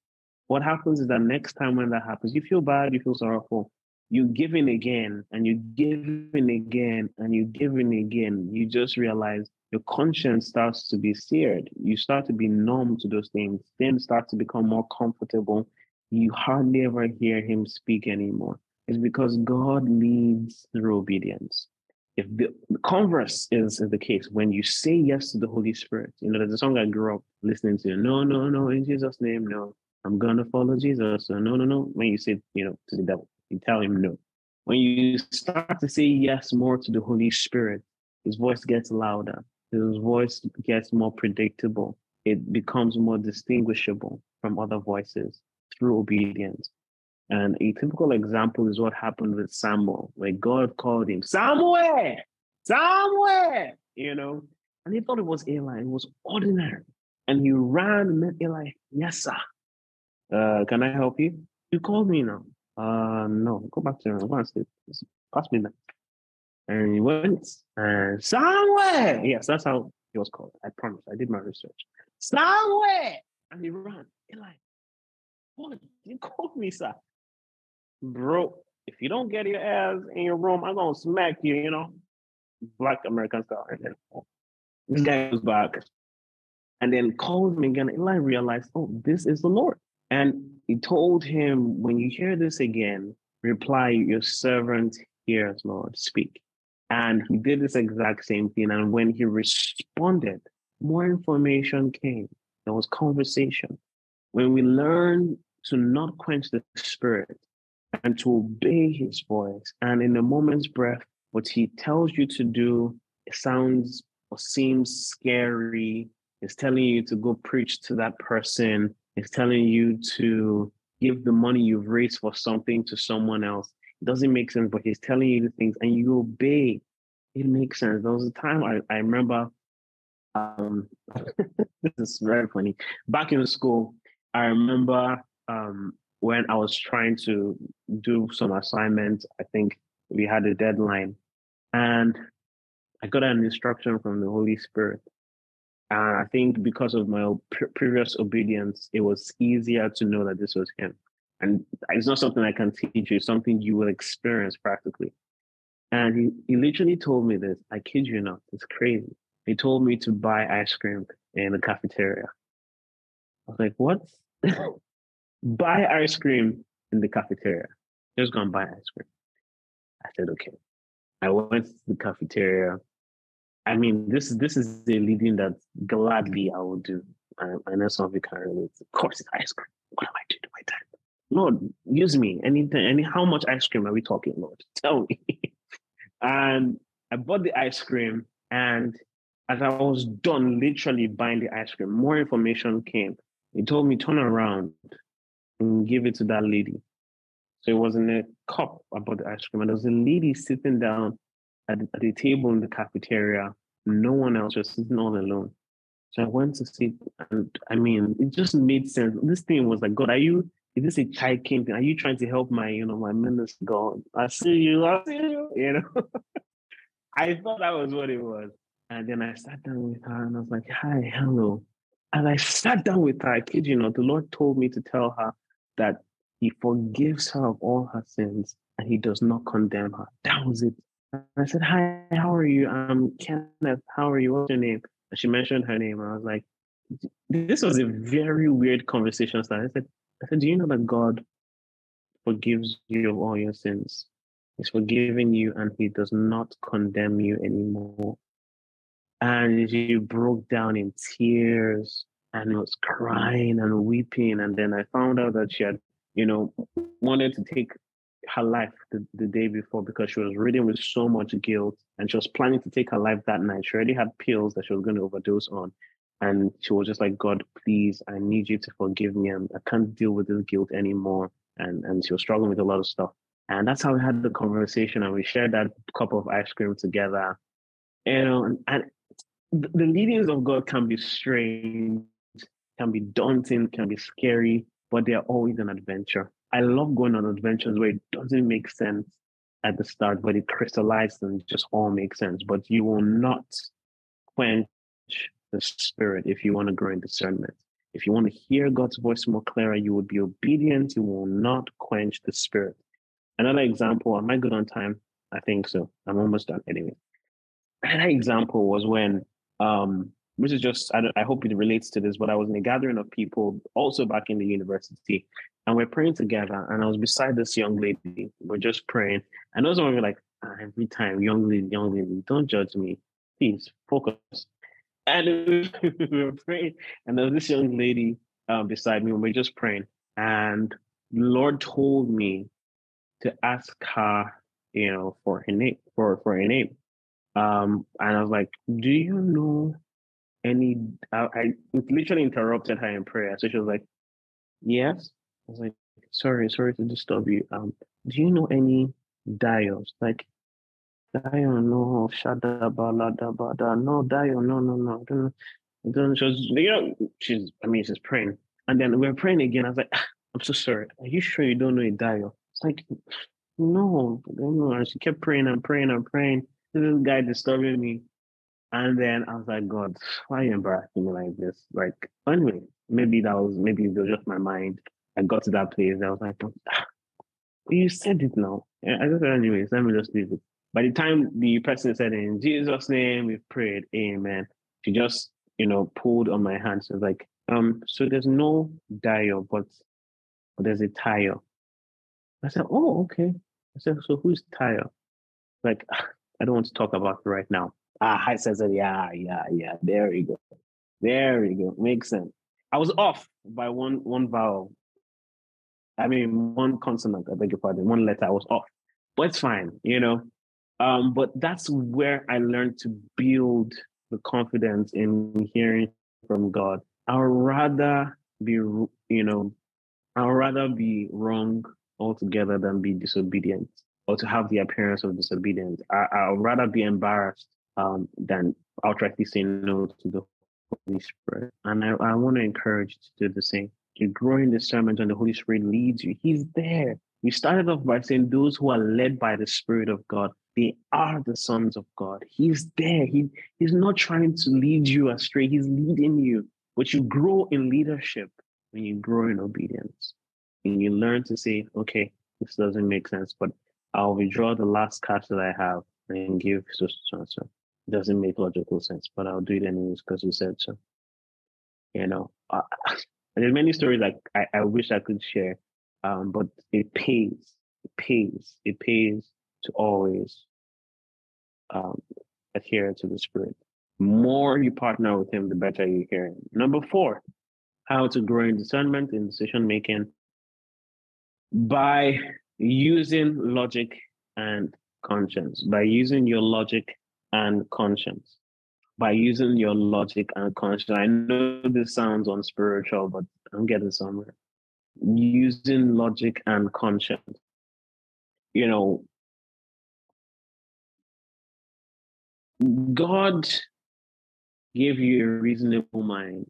what happens is that next time when that happens, you feel bad, you feel sorrowful. You give in again and you give in again and you give in again. You just realize your conscience starts to be seared. You start to be numb to those things. Things start to become more comfortable. You hardly ever hear him speak anymore. It's because God leads through obedience. If the, converse is, is the case, when you say yes to the Holy Spirit, you know, there's a song I grew up listening to. No, no, no, in Jesus' name, no. I'm gonna follow Jesus. So no, no, no. When you say, you know, to the devil, you tell him no. When you start to say yes more to the Holy Spirit, his voice gets louder his voice gets more predictable. It becomes more distinguishable from other voices through obedience. And a typical example is what happened with Samuel, where God called him, Samuel, Samuel, you know, and he thought it was Eli. It was ordinary. And he ran and met Eli. Yes, sir. Uh, can I help you? You called me now. Uh, no, go back to your. Go and sleep. Pass me that and he went and somewhere. Yes, that's how he was called. I promise. I did my research. Somewhere. And he ran. He like, what? You called me, sir. Bro, if you don't get your ass in your room, I'm gonna smack you, you know. Black American style. And then this guy was back. And then called me again. Eli realized, oh, this is the Lord. And he told him, when you hear this again, reply, your servant hears, Lord, speak. And he did this exact same thing. And when he responded, more information came. There was conversation. When we learn to not quench the spirit and to obey his voice, and in a moment's breath, what he tells you to do sounds or seems scary, is telling you to go preach to that person, is telling you to give the money you've raised for something to someone else. It doesn't make sense, but he's telling you the things and you obey. It makes sense. There was a time I, I remember um this is very funny. Back in school, I remember um when I was trying to do some assignments, I think we had a deadline and I got an instruction from the Holy Spirit. And I think because of my previous obedience, it was easier to know that this was Him. And it's not something I can teach you, it's something you will experience practically. And he, he literally told me this. I kid you not, it's crazy. He told me to buy ice cream in the cafeteria. I was like, what? buy ice cream in the cafeteria. Just go and buy ice cream. I said, okay. I went to the cafeteria. I mean, this is this is the leading that gladly I will do. I, I know some of you can relate. Of course, it's ice cream. What am I doing with my time? Lord, use me. Anything, any how much ice cream are we talking, Lord? Tell me. and I bought the ice cream, and as I was done literally buying the ice cream, more information came. He told me turn around and give it to that lady. So it was in a cup about the ice cream, and there was a lady sitting down at at the table in the cafeteria. No one else was sitting all alone. So I went to sit, and I mean, it just made sense. This thing was like, God, are you is this a child king thing? Are you trying to help my, you know, my minister God? I see you, I see you, you know. I thought that was what it was. And then I sat down with her and I was like, hi, hello. And I sat down with her, I kid you not, the Lord told me to tell her that he forgives her of all her sins and he does not condemn her. That was it. And I said, Hi, how are you? I'm Kenneth. How are you? What's your name? And she mentioned her name. I was like, This was a very weird conversation I said, I said, Do you know that God forgives you of all your sins? He's forgiven you and he does not condemn you anymore. And she broke down in tears and was crying and weeping. And then I found out that she had, you know, wanted to take her life the, the day before because she was reading with so much guilt and she was planning to take her life that night. She already had pills that she was going to overdose on. And she was just like, God, please, I need you to forgive me. I'm, I can't deal with this guilt anymore. And, and she was struggling with a lot of stuff. And that's how we had the conversation and we shared that cup of ice cream together. You know, and, and the leadings of God can be strange, can be daunting, can be scary, but they are always an adventure. I love going on adventures where it doesn't make sense at the start, but it crystallizes and just all makes sense. But you will not quench the spirit if you want to grow in discernment. If you want to hear God's voice more clearer, you will be obedient. You will not quench the spirit. Another example, am I good on time? I think so. I'm almost done anyway. Another example was when, um, which is just, I, I hope it relates to this, but I was in a gathering of people also back in the university, and we're praying together. And I was beside this young lady. We're just praying. And those were like, ah, every time, young lady, young lady, don't judge me. Please focus. And we were praying. And there was this young lady um, beside me, and we we're just praying. And Lord told me to ask her, you know, for her name, for, for a name. Um, and I was like, do you know any, I, I literally interrupted her in prayer. So she was like, yes. I was like, sorry, sorry to disturb you. Um, do you know any Dayos? Like, Dayo, no, shada balada bada, no, Dayo, no, no, no, don't, don't, she was, you know, she's, I mean, she's praying. And then we are praying again. I was like, I'm so sorry. Are you sure you don't know a Dayo? It's like, no, no. And she kept praying and praying and praying. This guy disturbing me. And then I was like, God, why are you embarrassing me like this? Like, anyway, maybe that was, maybe it was just my mind. I got to that place. I was like, ah, you said it now. I just said, anyways, let me just leave it. By the time the person said, in Jesus' name, we've prayed, amen. She just, you know, pulled on my hand. Was like, um, so there's no Dayo, but, but there's a Tayo. I said, oh, okay. I said, so who's Tayo? Like, I don't want to talk about it right now. Ah, I said, yeah, yeah, yeah. There you go. There you go. Makes sense. I was off by one one vowel. I mean, one consonant. I beg your pardon. One letter. I was off, but it's fine. You know. Um, but that's where I learned to build the confidence in hearing from God. I'd rather be, you know, I'd rather be wrong altogether than be disobedient or to have the appearance of disobedience. I, would rather be embarrassed um, than outrightly say no to the Holy Spirit. And I, I want to encourage you to do the same. You grow in discernment and the Holy Spirit leads you. He's there. We started off by saying those who are led by the Spirit of God, they are the sons of God. He's there. He, he's not trying to lead you astray. He's leading you. But you grow in leadership when you grow in obedience and you learn to say, okay, this doesn't make sense, but I'll withdraw the last cash that I have and give so so It doesn't make logical sense, but I'll do it anyways because you said so. You know, there's many stories like I, I wish I could share, um, but it pays. It pays. It pays to always um, adhere to the spirit. More you partner with him, the better you hear him. Number four, how to grow in discernment in decision making by using logic and conscience, by using your logic and conscience, by using your logic and conscience. I know this sounds unspiritual, but I'm getting somewhere. Using logic and conscience. You know, God gave you a reasonable mind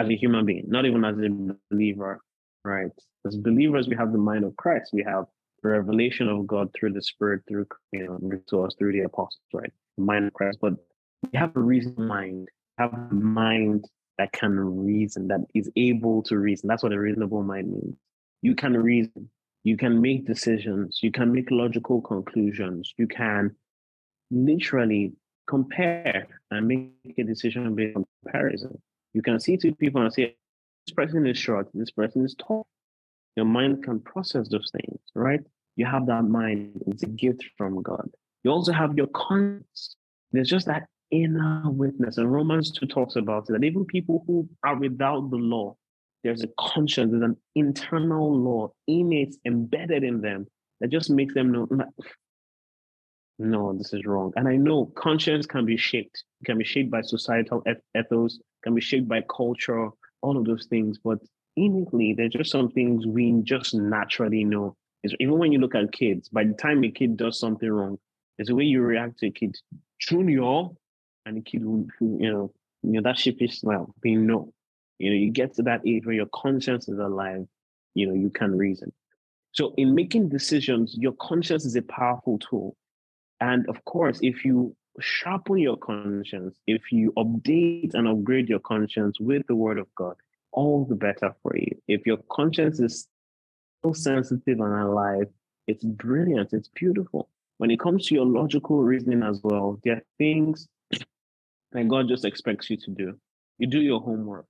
as a human being, not even as a believer, right? As believers, we have the mind of Christ. We have the revelation of God through the Spirit, through you know, to us through the apostles, right? Mind. But we have a reason mind, have a mind that can reason, that is able to reason. That's what a reasonable mind means. You can reason, you can make decisions, you can make logical conclusions, you can literally compare and make a decision based on comparison. You can see two people and say, this person is short, this person is tall. Your mind can process those things, right? You have that mind, it's a gift from God. You also have your conscience. There's just that inner witness. And Romans 2 talks about it that even people who are without the law, there's a conscience, there's an internal law, innate, embedded in them that just makes them know, no, this is wrong. And I know conscience can be shaped, it can be shaped by societal ethos, can be shaped by culture, all of those things. But innately, there's just some things we just naturally know. It's, even when you look at kids, by the time a kid does something wrong, there's a way you react to a kid. Junior, and the kid will, you know, you know, that sheepish smile, being no. You know, you get to that age where your conscience is alive, you know, you can reason. So in making decisions, your conscience is a powerful tool. And of course, if you sharpen your conscience, if you update and upgrade your conscience with the word of God, all the better for you. If your conscience is so sensitive and alive, it's brilliant, it's beautiful. When it comes to your logical reasoning as well, there are things that God just expects you to do. You do your homework,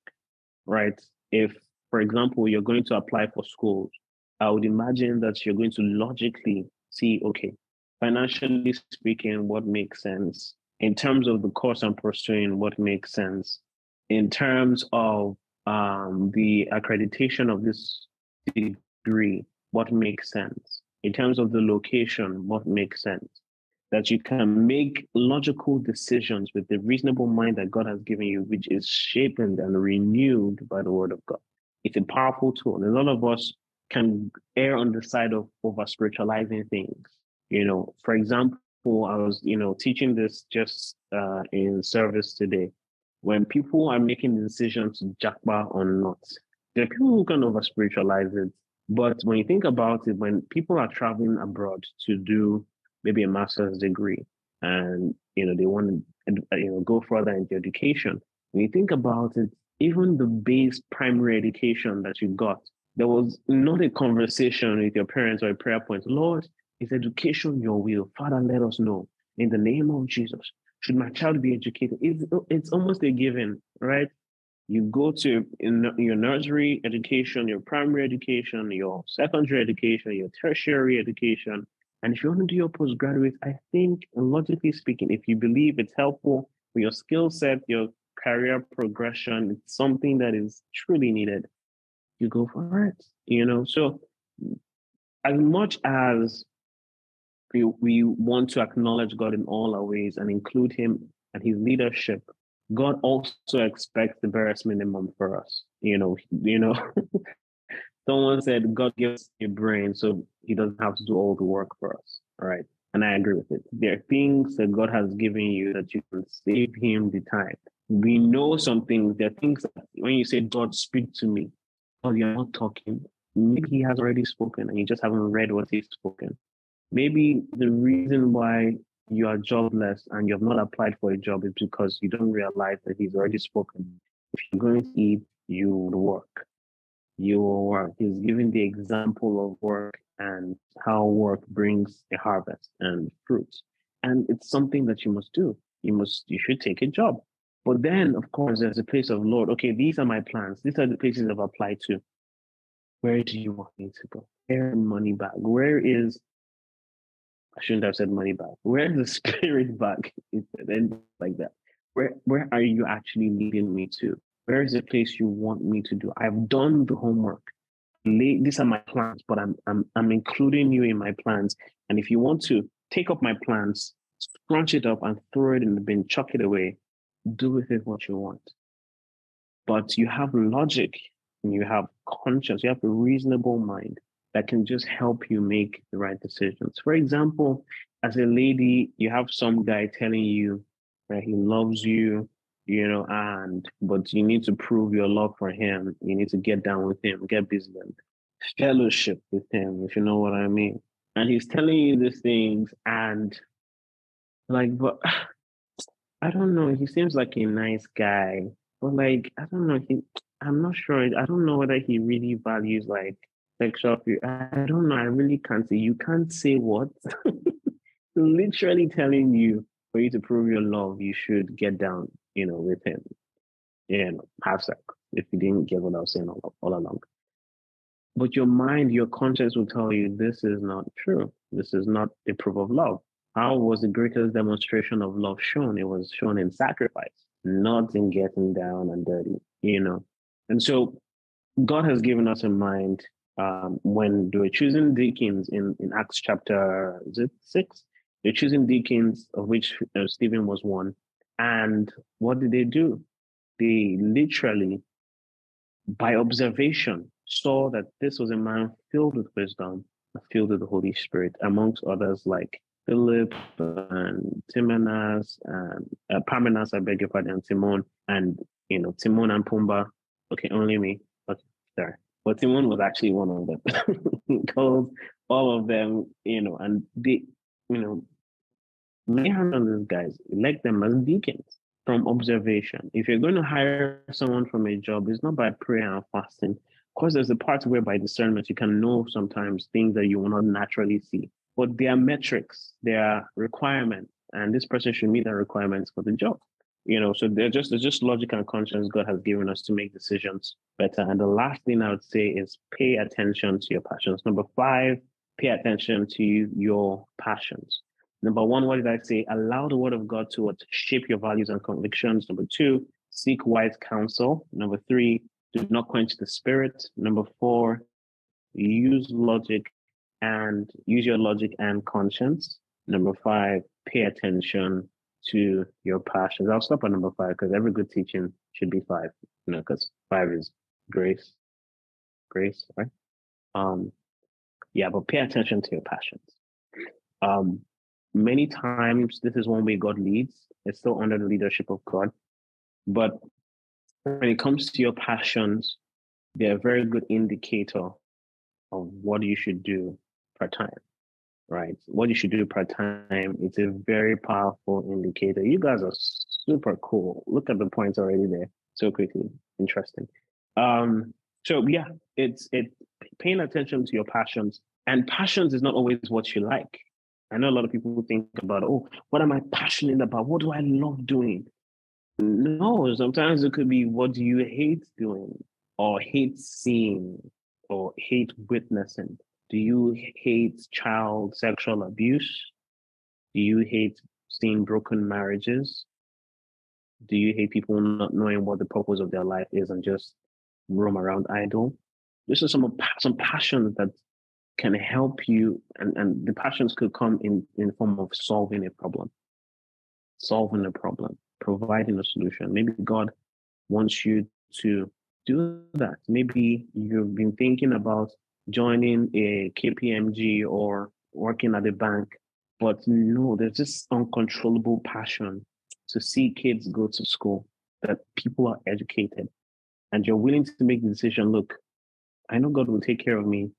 right? If, for example, you're going to apply for schools, I would imagine that you're going to logically see, okay, financially speaking, what makes sense? In terms of the course I'm pursuing, what makes sense? In terms of um, the accreditation of this degree, what makes sense? In terms of the location, what makes sense? That you can make logical decisions with the reasonable mind that God has given you, which is shaped and renewed by the word of God. It's a powerful tool. And a lot of us can err on the side of over spiritualizing things. You know, for example, I was, you know, teaching this just uh, in service today. When people are making decisions to japa or not, there are people who can over spiritualize it. But when you think about it, when people are traveling abroad to do maybe a master's degree and you know they want to uh, you know go further into education, when you think about it, even the base primary education that you got there was not a conversation with your parents or a prayer point. Lord, is education your will? Father, let us know in the name of Jesus. Should my child be educated? It's, it's almost a given, right? You go to your nursery education, your primary education, your secondary education, your tertiary education. And if you want to do your postgraduate, I think, logically speaking, if you believe it's helpful for your skill set, your career progression, it's something that is truly needed you go for it. You know, so as much as we, we want to acknowledge God in all our ways and include Him and His leadership, God also expects the barest minimum for us. You know, you know. Someone said God gives a brain, so He doesn't have to do all the work for us. All right. And I agree with it. There are things that God has given you that you can save Him the time. We know some things. There are things that when you say, God, speak to me, while you're not talking, maybe he has already spoken and you just haven't read what he's spoken. Maybe the reason why you are jobless and you have not applied for a job is because you don't realize that he's already spoken. If you're going to eat, you will work. You will work. He's giving the example of work and how work brings a harvest and fruit. And it's something that you must do. You must, you should take a job. But then, of course, there's a place of Lord. Okay, these are my plans. These are the places I've applied to. Where do you want me to go? Where money bag? Where is I shouldn't have said money back. Where is the spirit bag? Then like that. Where where are you actually leading me to? Where is the place you want me to do? I've done the homework. These are my plans, but I'm I'm I'm including you in my plans. And if you want to take up my plans, scrunch it up and throw it in the bin, chuck it away, do with it what you want. But you have logic and you have conscience, you have a reasonable mind that can just help you make the right decisions. For example, as a lady, you have some guy telling you that he loves you, you know, and but you need to prove your love for him. You need to get down with him, get busy fellowship with him, if you know what I mean. And he's telling you these things, and like, but I don't know. He seems like a nice guy, but like I don't know. He, I'm not sure. I don't know whether he really values like sexual. I don't know. I really can't say. You can't say what. Literally telling you for you to prove your love, you should get down, you know, with him and have sex if you didn't get what I was saying all, all along. But your mind, your conscience will tell you this is not true. This is not a proof of love. How was the greatest demonstration of love shown? It was shown in sacrifice, not in getting down and dirty, you know. And so God has given us a mind um, when they were choosing deacons in, in Acts chapter six? They're choosing deacons, of which uh, Stephen was one. And what did they do? They literally, by observation, saw that this was a man filled with wisdom, filled with the Holy Spirit, amongst others like Philip and Timanas and uh, Parmenas, I beg your pardon, and Timon, and you know, Timon and Pumbaa. Okay, only me. Okay, sorry. But Timon was actually one of them. Called all of them, you know, and they, you know, lay hands on these guys, elect them as deacons from observation. If you're going to hire someone from a job, it's not by prayer and fasting. Of course, there's a part where by discernment you can know sometimes things that you will not naturally see. But there are metrics, there are requirements, and this person should meet the requirements for the job. You know, so they're just there's just logic and conscience God has given us to make decisions better. And the last thing I would say is pay attention to your passions. Number five, pay attention to your passions. Number one, what did I say? Allow the word of God to what, shape your values and convictions. Number two, seek wise counsel. Number three, do not quench the spirit. Number four, use logic and use your logic and conscience. Number five, pay attention to your passions. I'll stop at number five because every good teaching should be five, you know, because five is grace, grace, right? Um, yeah, but pay attention to your passions. Um, many times this is one way God leads. It's still under the leadership of God, but when it comes to your passions, they're a very good indicator of what you should do per time, right? What you should do per time, it's a very powerful indicator. You guys are super cool. Look at the points already there so quickly. Interesting. Um, so yeah, it's it paying attention to your passions. And passions is not always what you like. I know a lot of people think about, oh, what am I passionate about? What do I love doing? No, sometimes it could be what do you hate doing or hate seeing or hate witnessing? Do you hate child sexual abuse? Do you hate seeing broken marriages? Do you hate people not knowing what the purpose of their life is and just roam around idle? This is some some passions that can help you, and, and the passions could come in in form of solving a problem, solving a problem providing a solution. Maybe God wants you to do that. Maybe you've been thinking about joining a KPMG or working at a bank, but no, there's this uncontrollable passion to see kids go to school, that people are educated, and you're willing to make the decision look, I know God will take care of me.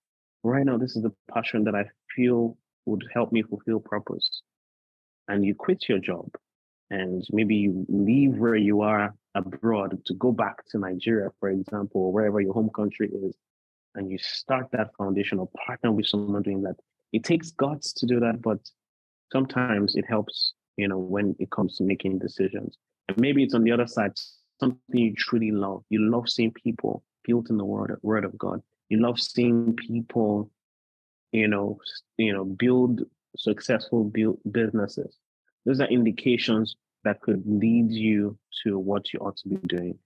Right now, this is the passion that I feel would help me fulfill purpose. And you quit your job and maybe you leave where you are abroad to go back to Nigeria, for example, or wherever your home country is, and you start that foundation or partner with someone doing that. It takes guts to do that, but sometimes it helps, you know, when it comes to making decisions. And maybe it's on the other side, something you truly love. You love seeing people built in the word, word of God. You love seeing people, you know, you know, build successful build businesses those are indications that could lead you to what you ought to be doing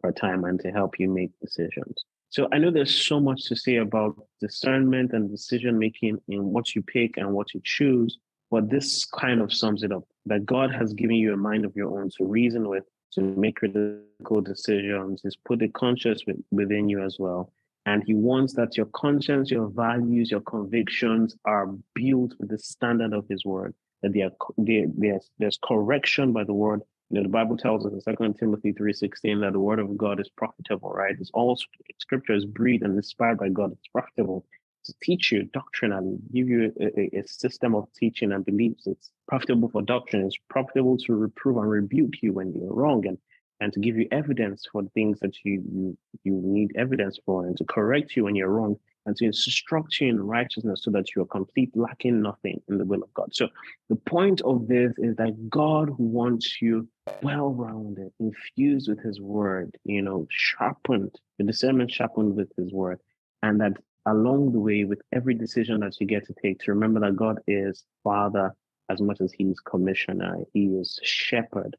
for a time and to help you make decisions. So I know there's so much to say about discernment and decision making in what you pick and what you choose, but this kind of sums it up that God has given you a mind of your own to reason with, to make critical decisions. He's put the conscience within you as well. And He wants that your conscience, your values, your convictions are built with the standard of His word that they are, they, there's, there's correction by the word. You know, the Bible tells us in Second Timothy 3.16 that the word of God is profitable, right? It's all scripture is breathed and inspired by God. It's profitable to teach you doctrinally, give you a, a, system of teaching and beliefs. It's profitable for doctrine. It's profitable to reprove and rebuke you when you're wrong and and to give you evidence for things that you, you you need evidence for and to correct you when you're wrong and to instruct you in righteousness so that you are complete, lacking nothing in the will of God. So the point of this is that God wants you well-rounded, infused with his word, you know, sharpened, the discernment sharpened with his word. And that along the way, with every decision that you get to take, to remember that God is Father as much as He is Commissioner, He is Shepherd,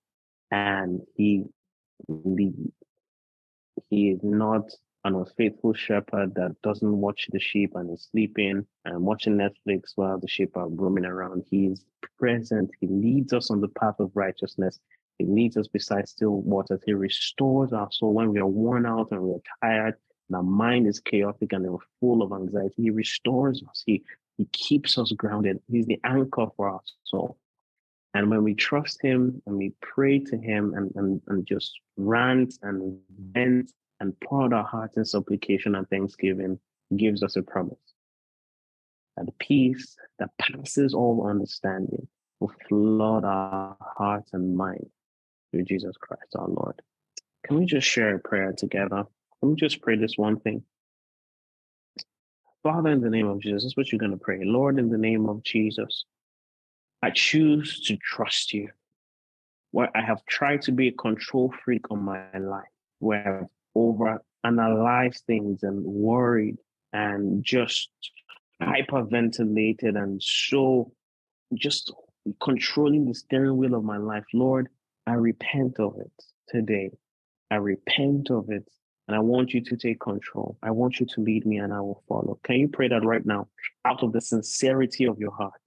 and He leads. He is not an unfaithful shepherd that doesn't watch the sheep and is sleeping and watching Netflix while the sheep are roaming around. He is present. He leads us on the path of righteousness. He leads us beside still waters. He restores our soul when we are worn out and we're tired and our mind is chaotic and we're full of anxiety. He restores us. He he keeps us grounded. He's the anchor for our soul. And when we trust him and we pray to him and, and, and just rant and vent and pour out our hearts in supplication and thanksgiving, gives us a promise that the peace that passes all understanding will flood our hearts and minds through Jesus Christ our Lord. Can we just share a prayer together? Can we just pray this one thing? Father, in the name of Jesus, that's what you're going to pray. Lord, in the name of Jesus, I choose to trust you. Where I have tried to be a control freak on my life, where I've over analyzed things and worried and just hyperventilated and so just controlling the steering wheel of my life. Lord, I repent of it today. I repent of it and I want you to take control. I want you to lead me and I will follow. Can you pray that right now out of the sincerity of your heart?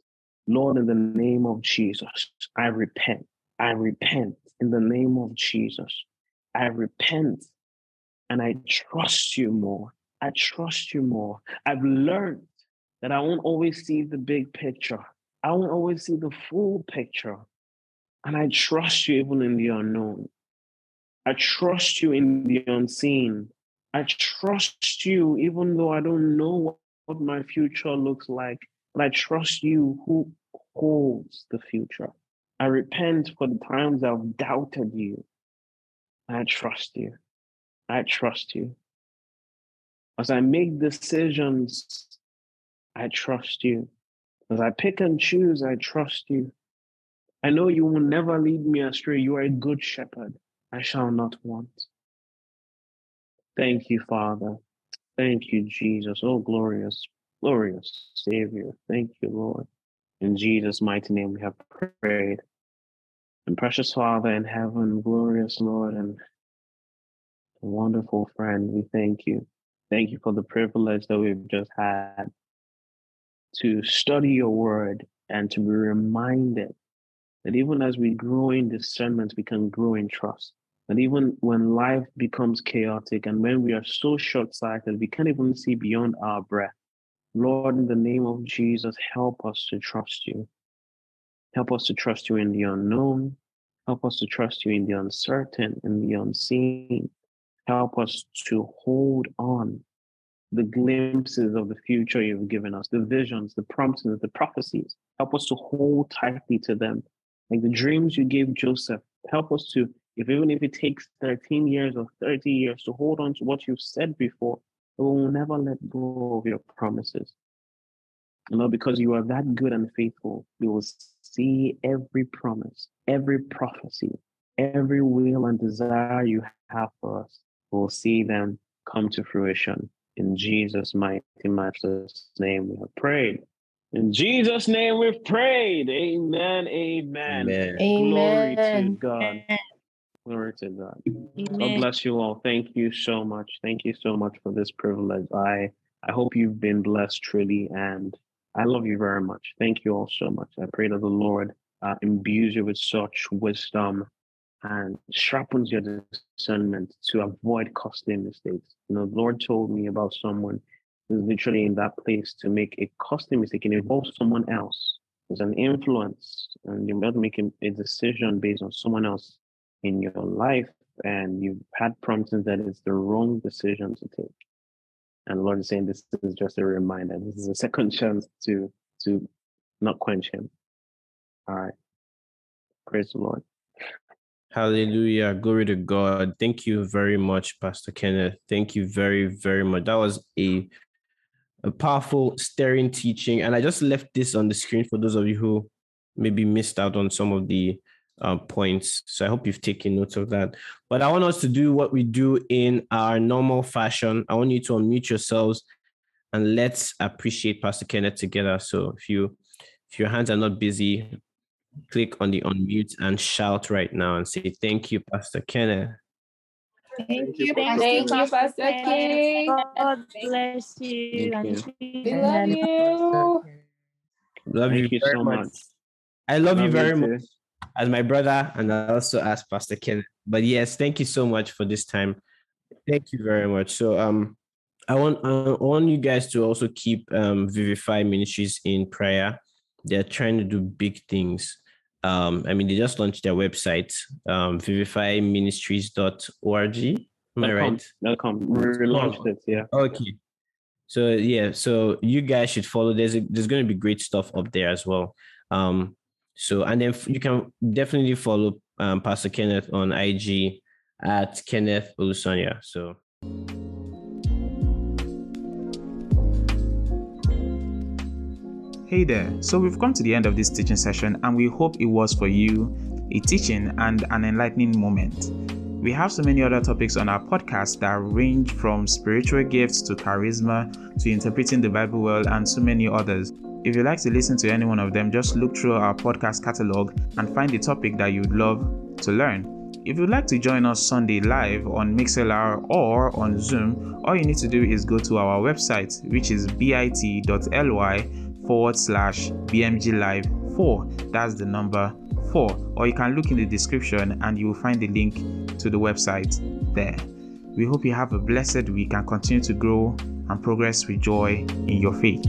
Lord, in the name of Jesus, I repent. I repent in the name of Jesus. I repent and I trust you more. I trust you more. I've learned that I won't always see the big picture. I won't always see the full picture. And I trust you even in the unknown. I trust you in the unseen. I trust you even though I don't know what, my future looks like. But I trust you who holds the future. I repent for the times I've doubted you. I trust you. I trust you. As I make decisions, I trust you. As I pick and choose, I trust you. I know you will never lead me astray. You are a good shepherd. I shall not want. Thank you, Father. Thank you, Jesus. Oh, glorious, glorious Savior. Thank you, Lord. In Jesus' mighty name we have prayed. And precious Father in heaven, glorious Lord, and wonderful friend, we thank you. Thank you for the privilege that we've just had to study your word and to be reminded that even as we grow in discernment, we can grow in trust. And even when life becomes chaotic and when we are so short sighted, we can't even see beyond our breath. Lord, in the name of Jesus, help us to trust you. Help us to trust you in the unknown. Help us to trust you in the uncertain, in the unseen. Help us to hold on the glimpses of the future you've given us, the visions, the promises, the prophecies. Help us to hold tightly to them. Like the dreams you gave Joseph, help us to if even if it takes 13 years or 30 years to hold on to what you've said before, we will never let go of your promises. You know, because you are that good and faithful, we will see every promise, every prophecy, every will and desire you have for us. We'll see them come to fruition. In Jesus' mighty, matchless name, we have prayed. In Jesus' name, we've prayed. Amen. Amen. Amen. Glory to Amen. God. Glory to God. God bless you all. Thank you so much. Thank you so much for this privilege. I I hope you've been blessed truly, and I love you very much. Thank you all so much. I pray that the Lord uh, imbues you with such wisdom and sharpens your discernment to avoid costly mistakes. You know, the Lord told me about someone who's literally in that place to make a costly mistake and involve someone else. There's an influence, and you're make a a decision based on someone else in your life and you've had promptings that it's the wrong decision to take. And the Lord is saying this is just a reminder. This is a second chance to to not quench him. All right. Praise the Lord. Hallelujah. Glory to God. Thank you very much, Pastor Kenneth. Thank you very, very much. That was a a powerful, stirring teaching. And I just left this on the screen for those of you who maybe missed out on some of the uh, points. So I hope you've taken notes of that. But I want us to do what we do in our normal fashion. I want you to unmute yourselves and let's appreciate Pastor Kenneth together. So if you if your hands are not busy, click on the unmute and shout right now and say thank you, Pastor Kenneth. Thank you, Pastor, Thank you, Pastor King. God bless you. We love you. Love Thank you you so much. much. I love, you Love you very too. much as my brother, and I also ask Pastor Ken. But yes, thank you so much for this time. Thank you very much. So um, I want I want you guys to also keep um Vivify Ministries in prayer. They're trying to do big things. Um, I mean, they just launched their website, um, vivifyministries.org. Am I right? Dot com. We relaunched it. Yeah. Okay. So yeah, so you guys should follow. There's a, there's going to be great stuff up there as well. Um, so and then you can definitely follow um, Pastor Kenneth on IG at Kenneth Olusanya. So Hey there, so we've come to the end of this teaching session and we hope it was for you a teaching and an enlightening moment. We have so many other topics on our podcast that range from spiritual gifts to charisma to interpreting the Bible well and so many others. If you'd like to listen to any one of them, just look through our podcast catalog and find the topic that you'd love to learn. If you'd like to join us Sunday live on MixLR or on Zoom, all you need to do is go to our website, which is bit.ly forward slash BMG Live 4. That's the number 4. Or you can look in the description and you will find the link to the website there. We hope you have a blessed week and continue to grow and progress with joy in your faith.